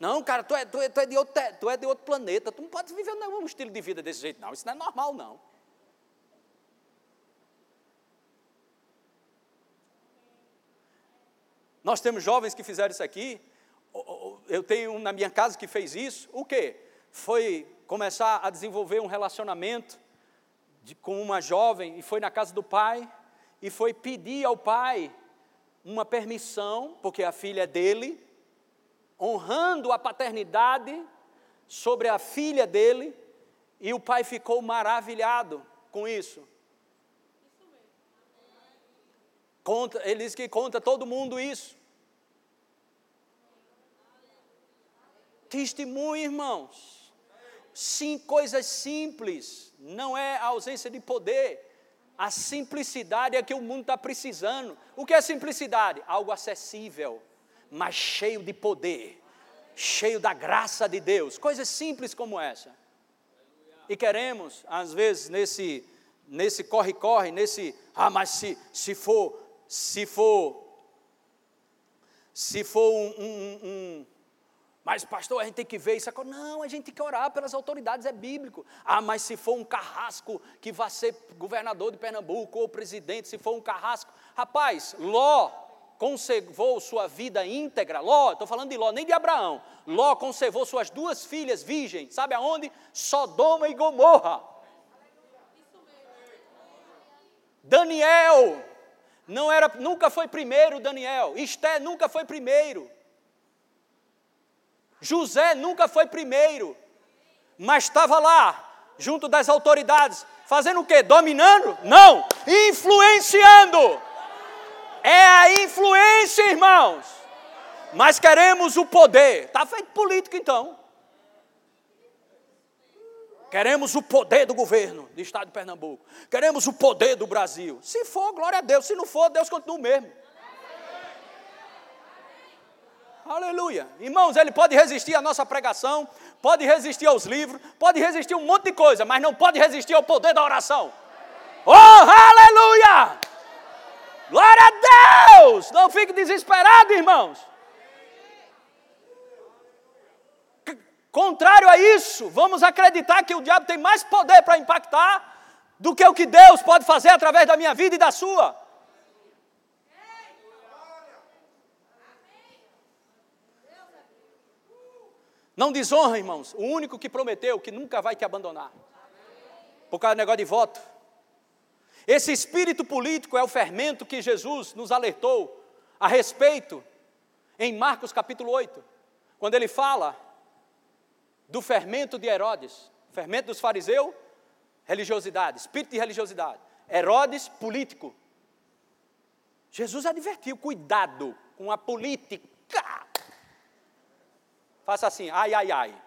Não, cara, tu é, tu é, tu é, de, outro, tu é de outro planeta, tu não pode viver um estilo de vida desse jeito, não. Isso não é normal, não. Nós temos jovens que fizeram isso aqui. Eu tenho um na minha casa que fez isso. O quê? Foi começar a desenvolver um relacionamento de, com uma jovem e foi na casa do pai e foi pedir ao pai uma permissão, porque a filha é dele, honrando a paternidade sobre a filha dele, e o pai ficou maravilhado com isso. Conta, ele diz que conta todo mundo isso. Testemunho, irmãos. Sim, coisas simples, não é a ausência de poder. A simplicidade é que o mundo está precisando. O que é simplicidade? Algo acessível, mas cheio de poder, cheio da graça de Deus. Coisas simples como essa. E queremos, às vezes, nesse nesse corre-corre, nesse, ah, mas se, se for se for, se for um, um, um mas, pastor, a gente tem que ver isso. Não, a gente tem que orar pelas autoridades, é bíblico. Ah, mas se for um carrasco que vai ser governador de Pernambuco ou presidente, se for um carrasco. Rapaz, Ló conservou sua vida íntegra. Ló, estou falando de Ló, nem de Abraão. Ló conservou suas duas filhas virgens. Sabe aonde? Sodoma e Gomorra. Daniel não era, nunca foi primeiro Daniel. Esté nunca foi primeiro. José nunca foi primeiro. Mas estava lá, junto das autoridades, fazendo o quê? Dominando? Não, influenciando. É a influência, irmãos. Mas queremos o poder. Está feito político então. Queremos o poder do governo do estado de Pernambuco. Queremos o poder do Brasil. Se for, glória a Deus. Se não for, Deus continua o mesmo. Aleluia. Irmãos, ele pode resistir à nossa pregação, pode resistir aos livros, pode resistir a um monte de coisa, mas não pode resistir ao poder da oração. Oh, aleluia! Glória a Deus! Não fique desesperado, irmãos. Contrário a isso, vamos acreditar que o diabo tem mais poder para impactar do que o que Deus pode fazer através da minha vida e da sua. Não desonra, irmãos, o único que prometeu que nunca vai te abandonar. Por causa do negócio de voto. Esse espírito político é o fermento que Jesus nos alertou a respeito em Marcos capítulo 8, quando ele fala do fermento de Herodes, fermento dos fariseus, religiosidade, espírito de religiosidade. Herodes, político. Jesus advertiu: cuidado com a política. Faça assim, ai, ai, ai.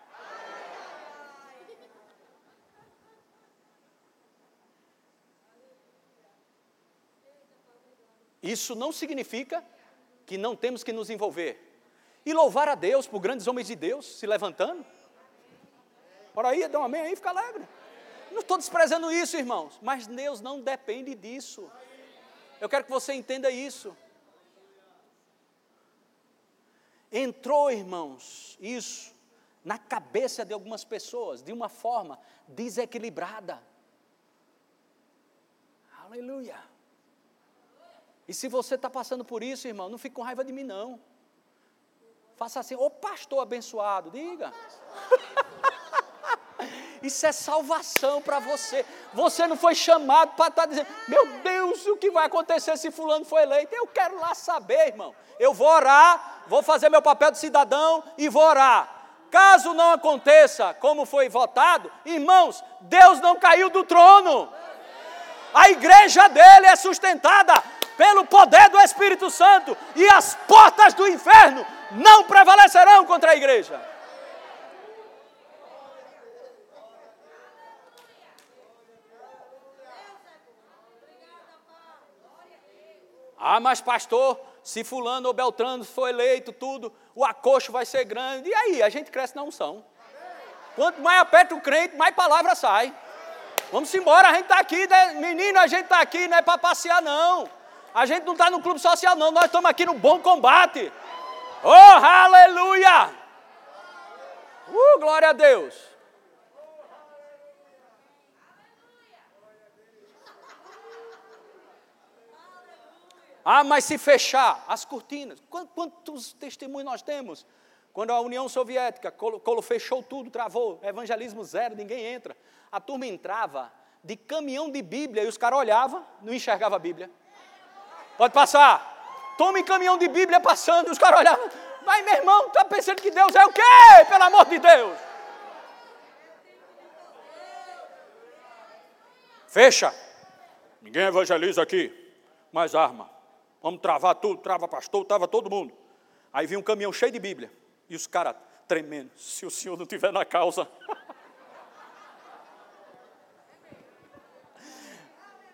Isso não significa que não temos que nos envolver. E louvar a Deus por grandes homens de Deus se levantando. Ora aí, dá um amém aí, fica alegre. Não estou desprezando isso, irmãos, mas Deus não depende disso. Eu quero que você entenda isso. Entrou, irmãos, isso na cabeça de algumas pessoas de uma forma desequilibrada. Aleluia. E se você está passando por isso, irmão, não fique com raiva de mim, não. Faça assim, ô pastor abençoado, diga. Isso é salvação para você. Você não foi chamado para estar tá dizendo, meu Deus, o que vai acontecer se fulano for eleito? Eu quero lá saber, irmão. Eu vou orar, vou fazer meu papel de cidadão e vou orar. Caso não aconteça como foi votado, irmãos, Deus não caiu do trono. A igreja dele é sustentada pelo poder do Espírito Santo e as portas do inferno não prevalecerão contra a igreja. Ah, mas pastor, se fulano ou beltrano for eleito, tudo, o acocho vai ser grande. E aí, a gente cresce na unção. Quanto mais aperta o crente, mais palavra sai. Vamos embora, a gente está aqui, né? menino, a gente está aqui, não é para passear, não. A gente não está no clube social, não, nós estamos aqui no bom combate. Oh, aleluia! Uh, glória a Deus. Ah, mas se fechar as cortinas, quantos testemunhos nós temos? Quando a União Soviética fechou tudo, travou, evangelismo zero, ninguém entra. A turma entrava de caminhão de Bíblia e os caras olhavam, não enxergava a Bíblia. Pode passar. Tome caminhão de Bíblia passando, os caras olhavam. Mas meu irmão, está pensando que Deus é o quê? Pelo amor de Deus. Fecha. Ninguém evangeliza aqui. Mais arma. Vamos travar tudo, trava pastor, trava todo mundo. Aí vinha um caminhão cheio de Bíblia. E os caras tremendo. Se o senhor não tiver na causa.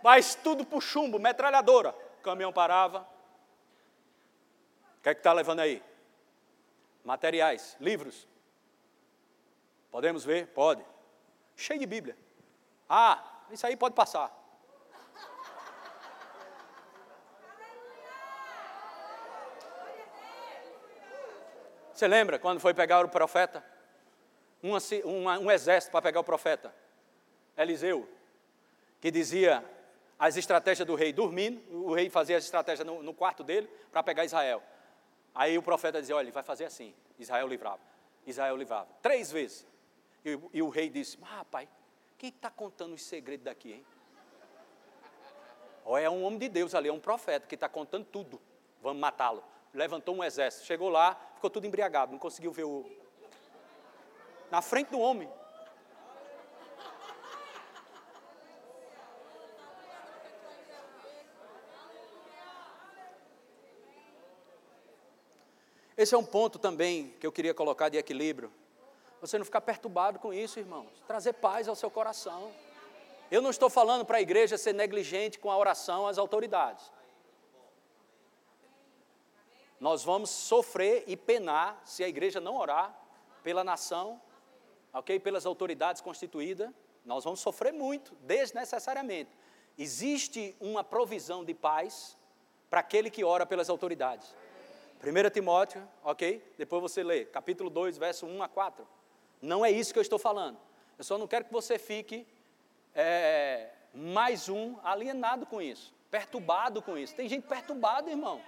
Mas tudo por chumbo, metralhadora. O caminhão parava. O que é que está levando aí? Materiais, livros. Podemos ver? Pode. Cheio de Bíblia. Ah, isso aí pode passar. Você lembra quando foi pegar o profeta? Um, um exército para pegar o profeta. Eliseu, que dizia as estratégias do rei dormindo, o rei fazia as estratégias no, no quarto dele para pegar Israel. Aí o profeta dizia: Olha, ele vai fazer assim. Israel livrava. Israel livrava. Três vezes. E, e o rei disse: Ah, pai, quem está contando os segredos daqui, hein? Ou é um homem de Deus ali, é um profeta que está contando tudo. Vamos matá-lo levantou um exército. Chegou lá, ficou tudo embriagado, não conseguiu ver o. Na frente do homem. Esse é um ponto também que eu queria colocar de equilíbrio. Você não ficar perturbado com isso, irmãos. Trazer paz ao seu coração. Eu não estou falando para a igreja ser negligente com a oração às autoridades. Nós vamos sofrer e penar se a igreja não orar pela nação, ok? Pelas autoridades constituídas. Nós vamos sofrer muito, desnecessariamente. Existe uma provisão de paz para aquele que ora pelas autoridades. 1 Timóteo, ok? Depois você lê, capítulo 2, verso 1 a 4. Não é isso que eu estou falando. Eu só não quero que você fique é, mais um alienado com isso, perturbado com isso. Tem gente perturbada, irmão.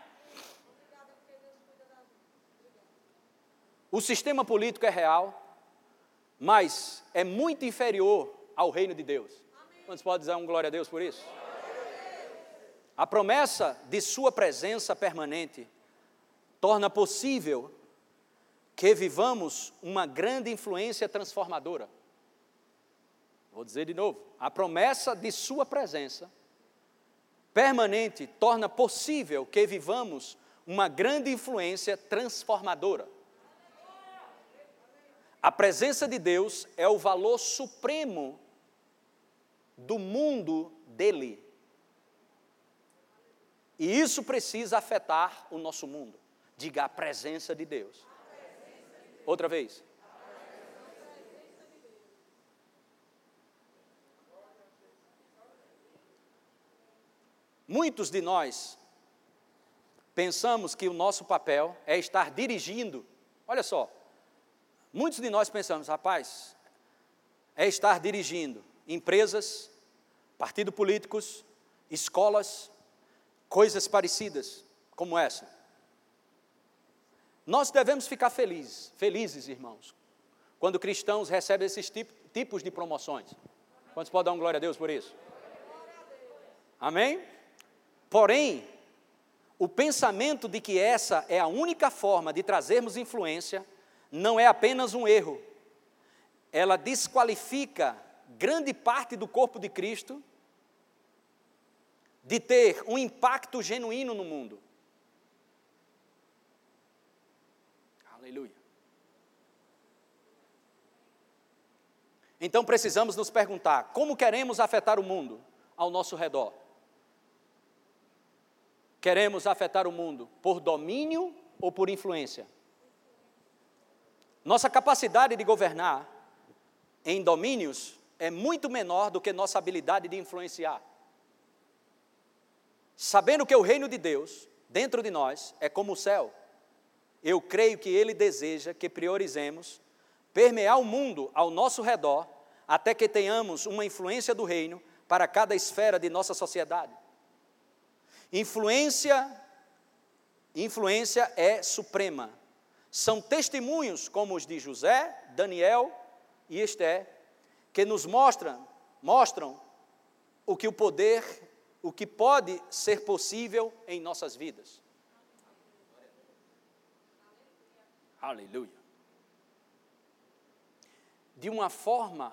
O sistema político é real, mas é muito inferior ao reino de Deus. Quantos podem dizer um glória a Deus por isso? A promessa de Sua presença permanente torna possível que vivamos uma grande influência transformadora. Vou dizer de novo: a promessa de Sua presença permanente torna possível que vivamos uma grande influência transformadora. A presença de Deus é o valor supremo do mundo dele. E isso precisa afetar o nosso mundo. Diga a presença de Deus. Outra vez. Muitos de nós pensamos que o nosso papel é estar dirigindo. Olha só, muitos de nós pensamos, rapaz, é estar dirigindo empresas, partidos políticos, escolas, coisas parecidas como essa. Nós devemos ficar felizes, felizes, irmãos, quando cristãos recebem esses tipos de promoções. Quantos podem dar um glória a Deus por isso? Amém? Porém, o pensamento de que essa é a única forma de trazermos influência não é apenas um erro, ela desqualifica grande parte do corpo de Cristo de ter um impacto genuíno no mundo. Aleluia. Então precisamos nos perguntar: como queremos afetar o mundo ao nosso redor? Queremos afetar o mundo por domínio ou por influência? Nossa capacidade de governar em domínios é muito menor do que nossa habilidade de influenciar. Sabendo que o reino de Deus, dentro de nós, é como o céu, eu creio que Ele deseja que priorizemos permear o mundo ao nosso redor, até que tenhamos uma influência do reino para cada esfera de nossa sociedade. Influência, influência é suprema. São testemunhos como os de José, Daniel e Esté, que nos mostram, mostram o que o poder, o que pode ser possível em nossas vidas. Aleluia. De uma forma,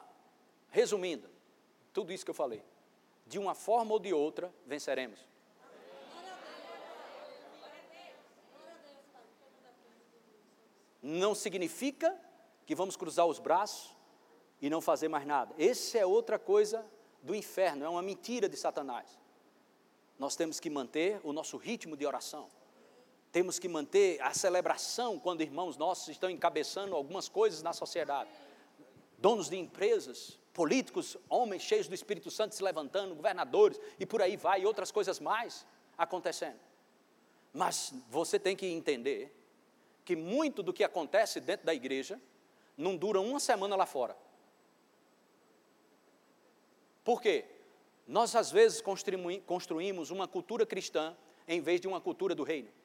resumindo, tudo isso que eu falei, de uma forma ou de outra, venceremos. Não significa que vamos cruzar os braços e não fazer mais nada. Essa é outra coisa do inferno, é uma mentira de Satanás. Nós temos que manter o nosso ritmo de oração. Temos que manter a celebração quando irmãos nossos estão encabeçando algumas coisas na sociedade. Donos de empresas, políticos, homens cheios do Espírito Santo se levantando, governadores e por aí vai, e outras coisas mais acontecendo. Mas você tem que entender que muito do que acontece dentro da igreja não dura uma semana lá fora. Por quê? Nós às vezes construímos uma cultura cristã em vez de uma cultura do reino.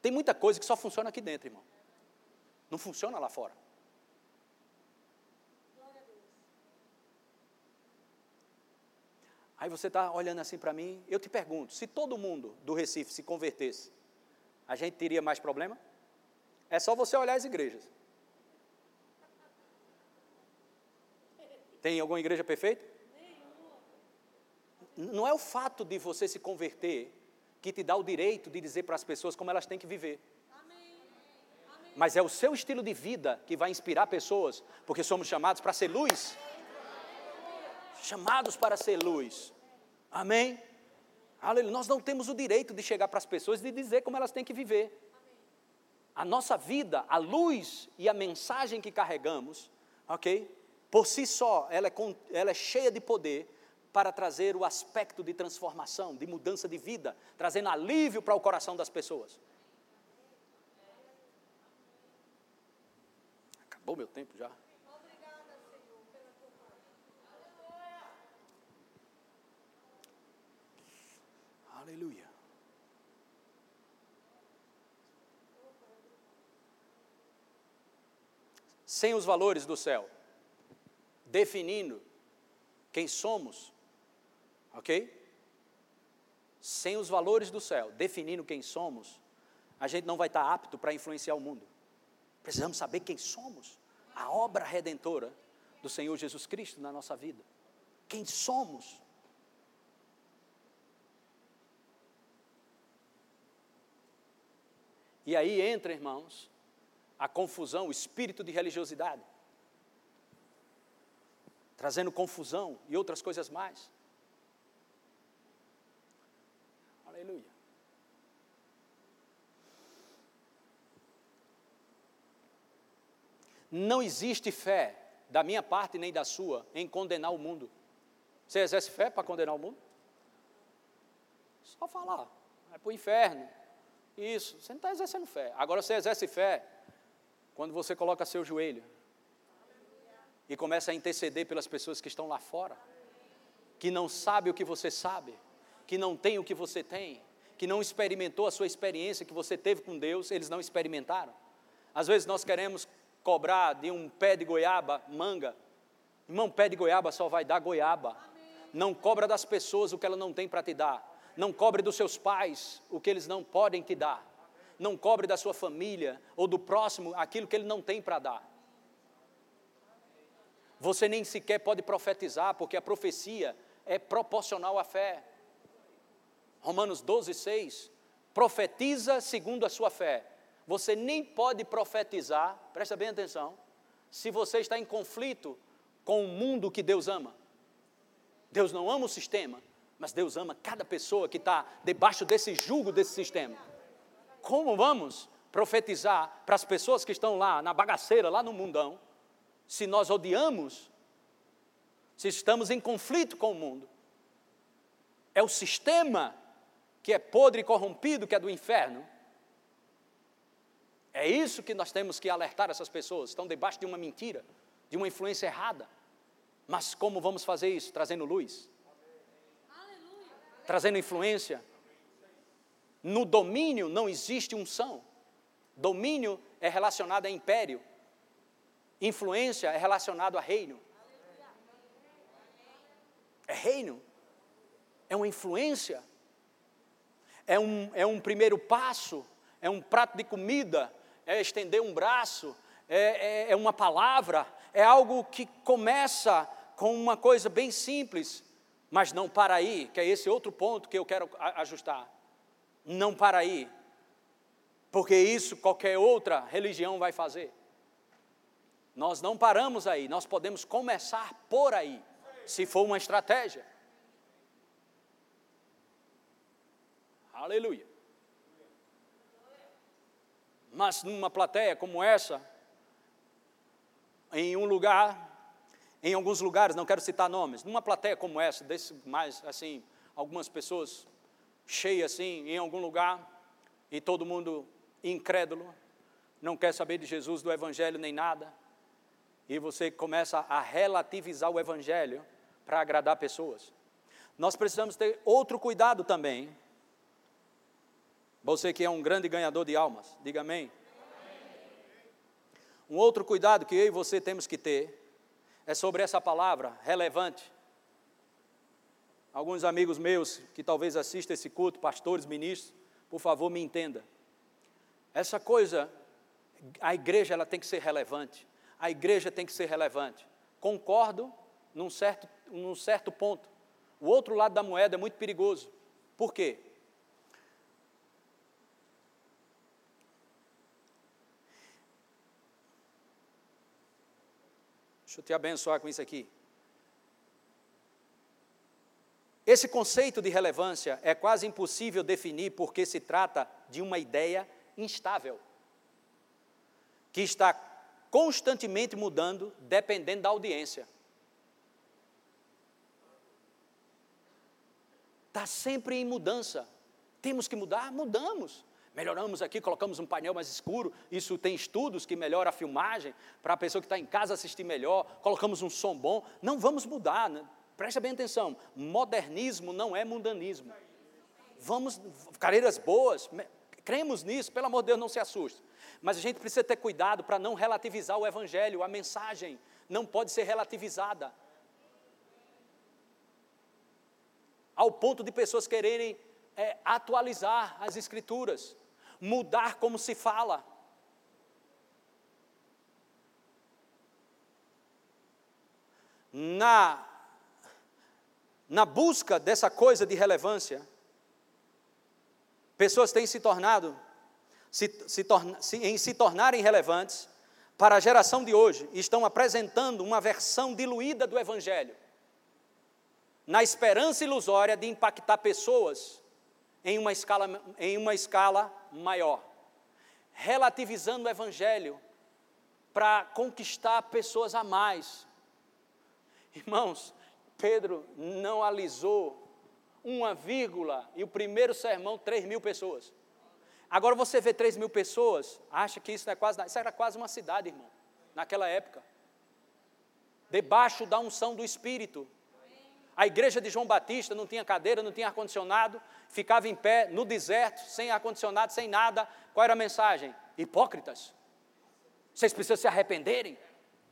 Tem muita coisa que só funciona aqui dentro, irmão. Não funciona lá fora. Aí você está olhando assim para mim, eu te pergunto: se todo mundo do Recife se convertesse, a gente teria mais problema? É só você olhar as igrejas. Tem alguma igreja perfeita? Não é o fato de você se converter que te dá o direito de dizer para as pessoas como elas têm que viver. Mas é o seu estilo de vida que vai inspirar pessoas, porque somos chamados para ser luz. Chamados para ser luz. Amém? Aleluia. Nós não temos o direito de chegar para as pessoas e dizer como elas têm que viver. A nossa vida, a luz e a mensagem que carregamos, ok? Por si só, ela é, ela é cheia de poder para trazer o aspecto de transformação, de mudança de vida, trazendo alívio para o coração das pessoas. Acabou meu tempo já. Aleluia. Sem os valores do céu, definindo quem somos, ok? Sem os valores do céu, definindo quem somos, a gente não vai estar apto para influenciar o mundo. Precisamos saber quem somos, a obra redentora do Senhor Jesus Cristo na nossa vida. Quem somos? E aí entra, irmãos, a confusão, o espírito de religiosidade trazendo confusão e outras coisas mais. Aleluia. Não existe fé, da minha parte nem da sua, em condenar o mundo. Você exerce fé para condenar o mundo? Só falar. Vai para o inferno. Isso, você não está exercendo fé. Agora você exerce fé quando você coloca seu joelho e começa a interceder pelas pessoas que estão lá fora, que não sabe o que você sabe, que não tem o que você tem, que não experimentou a sua experiência que você teve com Deus, eles não experimentaram. Às vezes nós queremos cobrar de um pé de goiaba manga. Irmão, pé de goiaba só vai dar goiaba. Não cobra das pessoas o que ela não tem para te dar. Não cobre dos seus pais o que eles não podem te dar. Não cobre da sua família ou do próximo aquilo que ele não tem para dar. Você nem sequer pode profetizar, porque a profecia é proporcional à fé. Romanos 12, 6. Profetiza segundo a sua fé. Você nem pode profetizar, presta bem atenção, se você está em conflito com o mundo que Deus ama. Deus não ama o sistema, mas Deus ama cada pessoa que está debaixo desse jugo desse sistema. Como vamos profetizar para as pessoas que estão lá na bagaceira, lá no mundão, se nós odiamos, se estamos em conflito com o mundo? É o sistema que é podre e corrompido, que é do inferno. É isso que nós temos que alertar essas pessoas, estão debaixo de uma mentira, de uma influência errada. Mas como vamos fazer isso? Trazendo luz trazendo influência. No domínio não existe unção. Domínio é relacionado a império. Influência é relacionado a reino. É reino. É uma influência. É um, é um primeiro passo. É um prato de comida. É estender um braço. É, é, é uma palavra. É algo que começa com uma coisa bem simples mas não para aí, que é esse outro ponto que eu quero ajustar. Não para aí. Porque isso qualquer outra religião vai fazer. Nós não paramos aí, nós podemos começar por aí, se for uma estratégia. Aleluia. Mas numa plateia como essa, em um lugar em alguns lugares, não quero citar nomes, numa plateia como essa, desse mais assim, algumas pessoas cheias assim, em algum lugar, e todo mundo incrédulo, não quer saber de Jesus, do Evangelho nem nada, e você começa a relativizar o Evangelho para agradar pessoas. Nós precisamos ter outro cuidado também. Você que é um grande ganhador de almas, diga amém. Um outro cuidado que eu e você temos que ter é sobre essa palavra relevante. Alguns amigos meus que talvez assistam esse culto, pastores, ministros, por favor, me entenda. Essa coisa, a igreja ela tem que ser relevante. A igreja tem que ser relevante. Concordo num certo, num certo ponto. O outro lado da moeda é muito perigoso. Por quê? Deixa eu te abençoar com isso aqui. Esse conceito de relevância é quase impossível definir porque se trata de uma ideia instável, que está constantemente mudando dependendo da audiência. Está sempre em mudança. Temos que mudar? Mudamos. Melhoramos aqui, colocamos um painel mais escuro. Isso tem estudos que melhora a filmagem para a pessoa que está em casa assistir melhor. Colocamos um som bom. Não vamos mudar. Né? Preste bem atenção. Modernismo não é mundanismo. Vamos, carreiras boas, cremos nisso, pelo amor de Deus, não se assuste. Mas a gente precisa ter cuidado para não relativizar o Evangelho, a mensagem não pode ser relativizada. Ao ponto de pessoas quererem é, atualizar as Escrituras mudar como se fala. Na, na busca dessa coisa de relevância, pessoas têm se tornado, se, se torna, se, em se tornarem relevantes para a geração de hoje, estão apresentando uma versão diluída do Evangelho, na esperança ilusória de impactar pessoas em uma escala, em uma escala maior, relativizando o Evangelho para conquistar pessoas a mais. Irmãos, Pedro não alisou uma vírgula, e o primeiro sermão, 3 mil pessoas. Agora você vê 3 mil pessoas, acha que isso não é quase nada. Isso era quase uma cidade, irmão, naquela época. Debaixo da unção do Espírito. A igreja de João Batista não tinha cadeira, não tinha ar-condicionado, ficava em pé no deserto, sem ar-condicionado, sem nada. Qual era a mensagem? Hipócritas. Vocês precisam se arrependerem.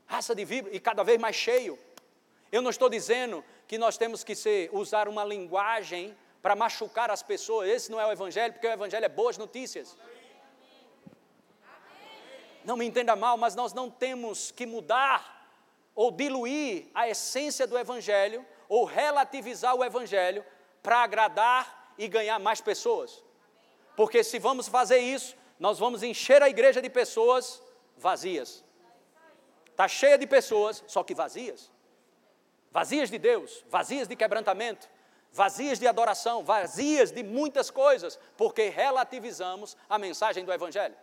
Raça de víbora, e cada vez mais cheio. Eu não estou dizendo que nós temos que ser, usar uma linguagem para machucar as pessoas. Esse não é o Evangelho, porque o Evangelho é boas notícias. Não me entenda mal, mas nós não temos que mudar ou diluir a essência do Evangelho ou relativizar o Evangelho para agradar e ganhar mais pessoas. Porque se vamos fazer isso, nós vamos encher a igreja de pessoas vazias. Está cheia de pessoas, só que vazias. Vazias de Deus, vazias de quebrantamento, vazias de adoração, vazias de muitas coisas, porque relativizamos a mensagem do Evangelho.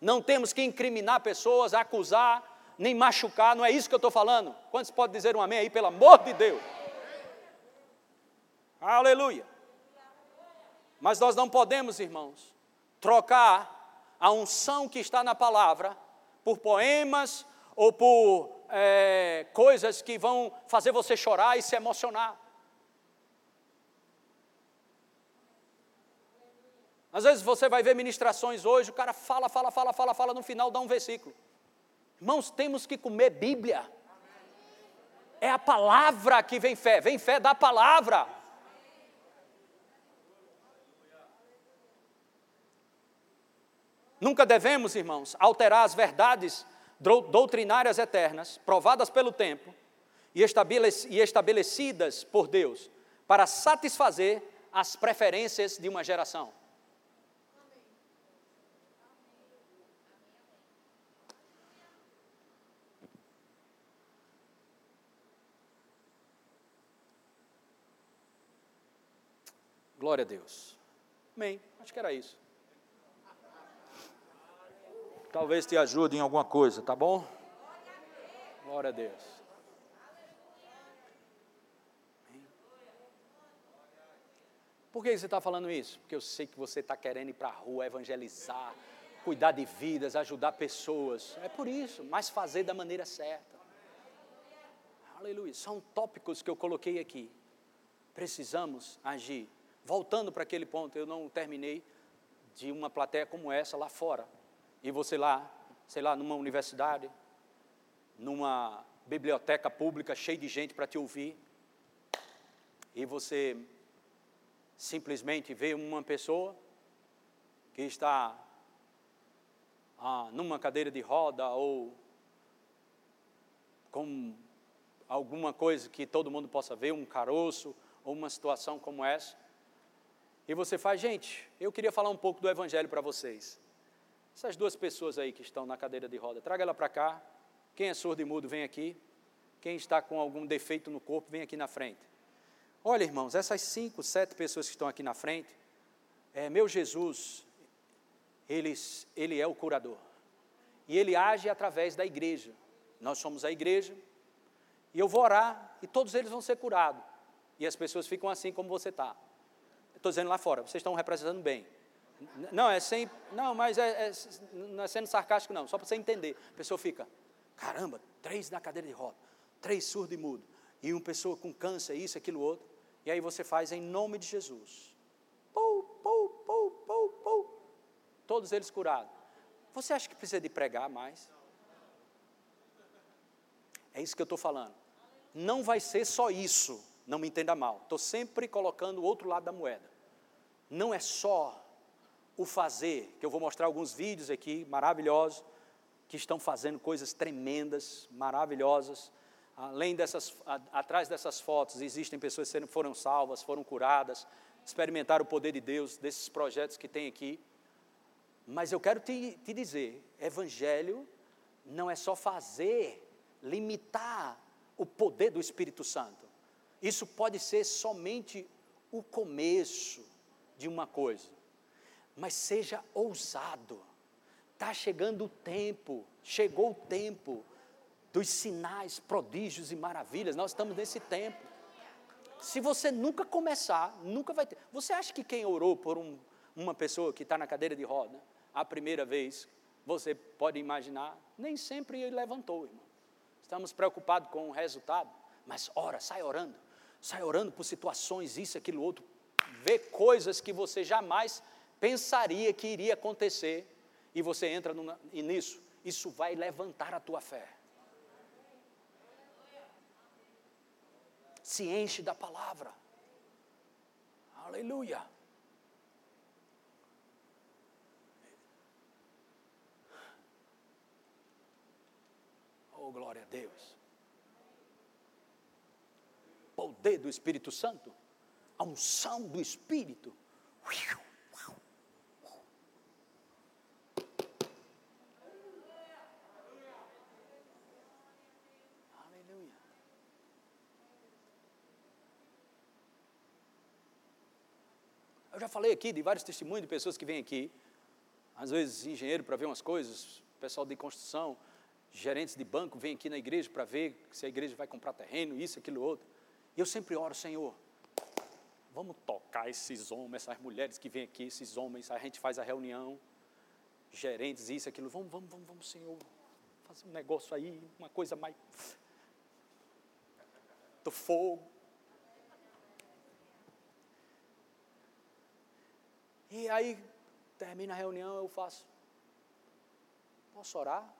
Não temos que incriminar pessoas, acusar, nem machucar, não é isso que eu estou falando. Quantos podem dizer um amém aí, pelo amor de Deus? Aleluia. Mas nós não podemos, irmãos, trocar a unção que está na palavra por poemas ou por é, coisas que vão fazer você chorar e se emocionar. Às vezes você vai ver ministrações hoje, o cara fala, fala, fala, fala, fala, no final dá um versículo. Irmãos, temos que comer Bíblia. É a palavra que vem fé, vem fé da palavra. Nunca devemos, irmãos, alterar as verdades doutrinárias eternas, provadas pelo tempo e estabelecidas por Deus, para satisfazer as preferências de uma geração. Glória a Deus. Amém. Acho que era isso. Talvez te ajude em alguma coisa, tá bom? Glória a Deus. Por que você está falando isso? Porque eu sei que você está querendo ir para a rua, evangelizar, cuidar de vidas, ajudar pessoas. É por isso, mas fazer da maneira certa. Aleluia. São tópicos que eu coloquei aqui. Precisamos agir voltando para aquele ponto, eu não terminei de uma plateia como essa lá fora. E você lá, sei lá, numa universidade, numa biblioteca pública cheia de gente para te ouvir. E você simplesmente vê uma pessoa que está ah, numa cadeira de roda ou com alguma coisa que todo mundo possa ver, um caroço ou uma situação como essa. E você faz, gente, eu queria falar um pouco do Evangelho para vocês. Essas duas pessoas aí que estão na cadeira de roda, traga ela para cá. Quem é surdo e mudo, vem aqui. Quem está com algum defeito no corpo, vem aqui na frente. Olha, irmãos, essas cinco, sete pessoas que estão aqui na frente, é, meu Jesus, eles, ele é o curador. E ele age através da igreja. Nós somos a igreja. E eu vou orar e todos eles vão ser curados. E as pessoas ficam assim como você está. Estou dizendo lá fora, vocês estão representando bem. Não, é sem. Não, mas é, é não é sendo sarcástico, não, só para você entender. A pessoa fica, caramba, três na cadeira de roda, três surdo e mudo, e uma pessoa com câncer, isso, aquilo, outro. E aí você faz em nome de Jesus. Pou, pou, pou, pou, pou. Todos eles curados. Você acha que precisa de pregar mais? É isso que eu estou falando. Não vai ser só isso não me entenda mal, estou sempre colocando o outro lado da moeda. Não é só o fazer, que eu vou mostrar alguns vídeos aqui maravilhosos, que estão fazendo coisas tremendas, maravilhosas. Além dessas, a, atrás dessas fotos, existem pessoas que foram salvas, foram curadas, experimentaram o poder de Deus, desses projetos que tem aqui. Mas eu quero te, te dizer: evangelho não é só fazer, limitar o poder do Espírito Santo. Isso pode ser somente o começo de uma coisa, mas seja ousado. Está chegando o tempo, chegou o tempo dos sinais, prodígios e maravilhas. Nós estamos nesse tempo. Se você nunca começar, nunca vai ter. Você acha que quem orou por um, uma pessoa que está na cadeira de roda, a primeira vez, você pode imaginar, nem sempre ele levantou, irmão. Estamos preocupados com o resultado, mas ora, sai orando, sai orando por situações, isso, aquilo, outro, vê coisas que você jamais pensaria que iria acontecer, e você entra numa, e nisso, isso vai levantar a tua fé. Se enche da palavra. Aleluia. Oh, glória a Deus. Poder do Espírito Santo, a unção do Espírito. Aleluia. Eu já falei aqui de vários testemunhos de pessoas que vêm aqui, às vezes engenheiro para ver umas coisas, pessoal de construção, gerentes de banco vêm aqui na igreja para ver se a igreja vai comprar terreno, isso, aquilo, outro. E eu sempre oro, Senhor, vamos tocar esses homens, essas mulheres que vêm aqui, esses homens, a gente faz a reunião, gerentes, isso, aquilo, vamos, vamos, vamos, vamos, Senhor, fazer um negócio aí, uma coisa mais do fogo. E aí, termina a reunião, eu faço, posso orar?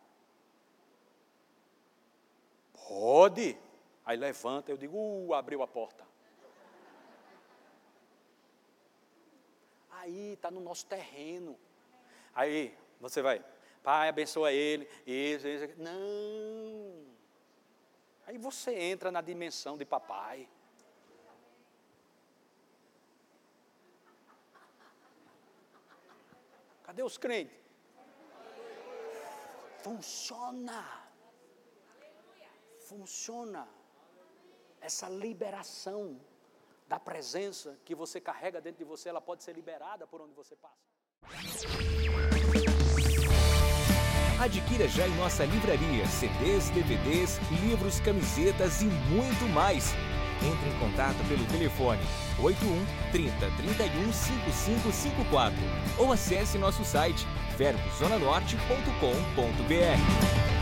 Pode. Aí levanta, eu digo, uh, abriu a porta. Aí está no nosso terreno. Aí você vai, pai, abençoa ele, isso, isso. Não. Aí você entra na dimensão de papai. Cadê os crentes? Funciona funciona essa liberação da presença que você carrega dentro de você, ela pode ser liberada por onde você passa. Adquira já em nossa livraria CDs, DVDs, livros, camisetas e muito mais. Entre em contato pelo telefone 81 30 31 5554 ou acesse nosso site verbozonanorte.com.br.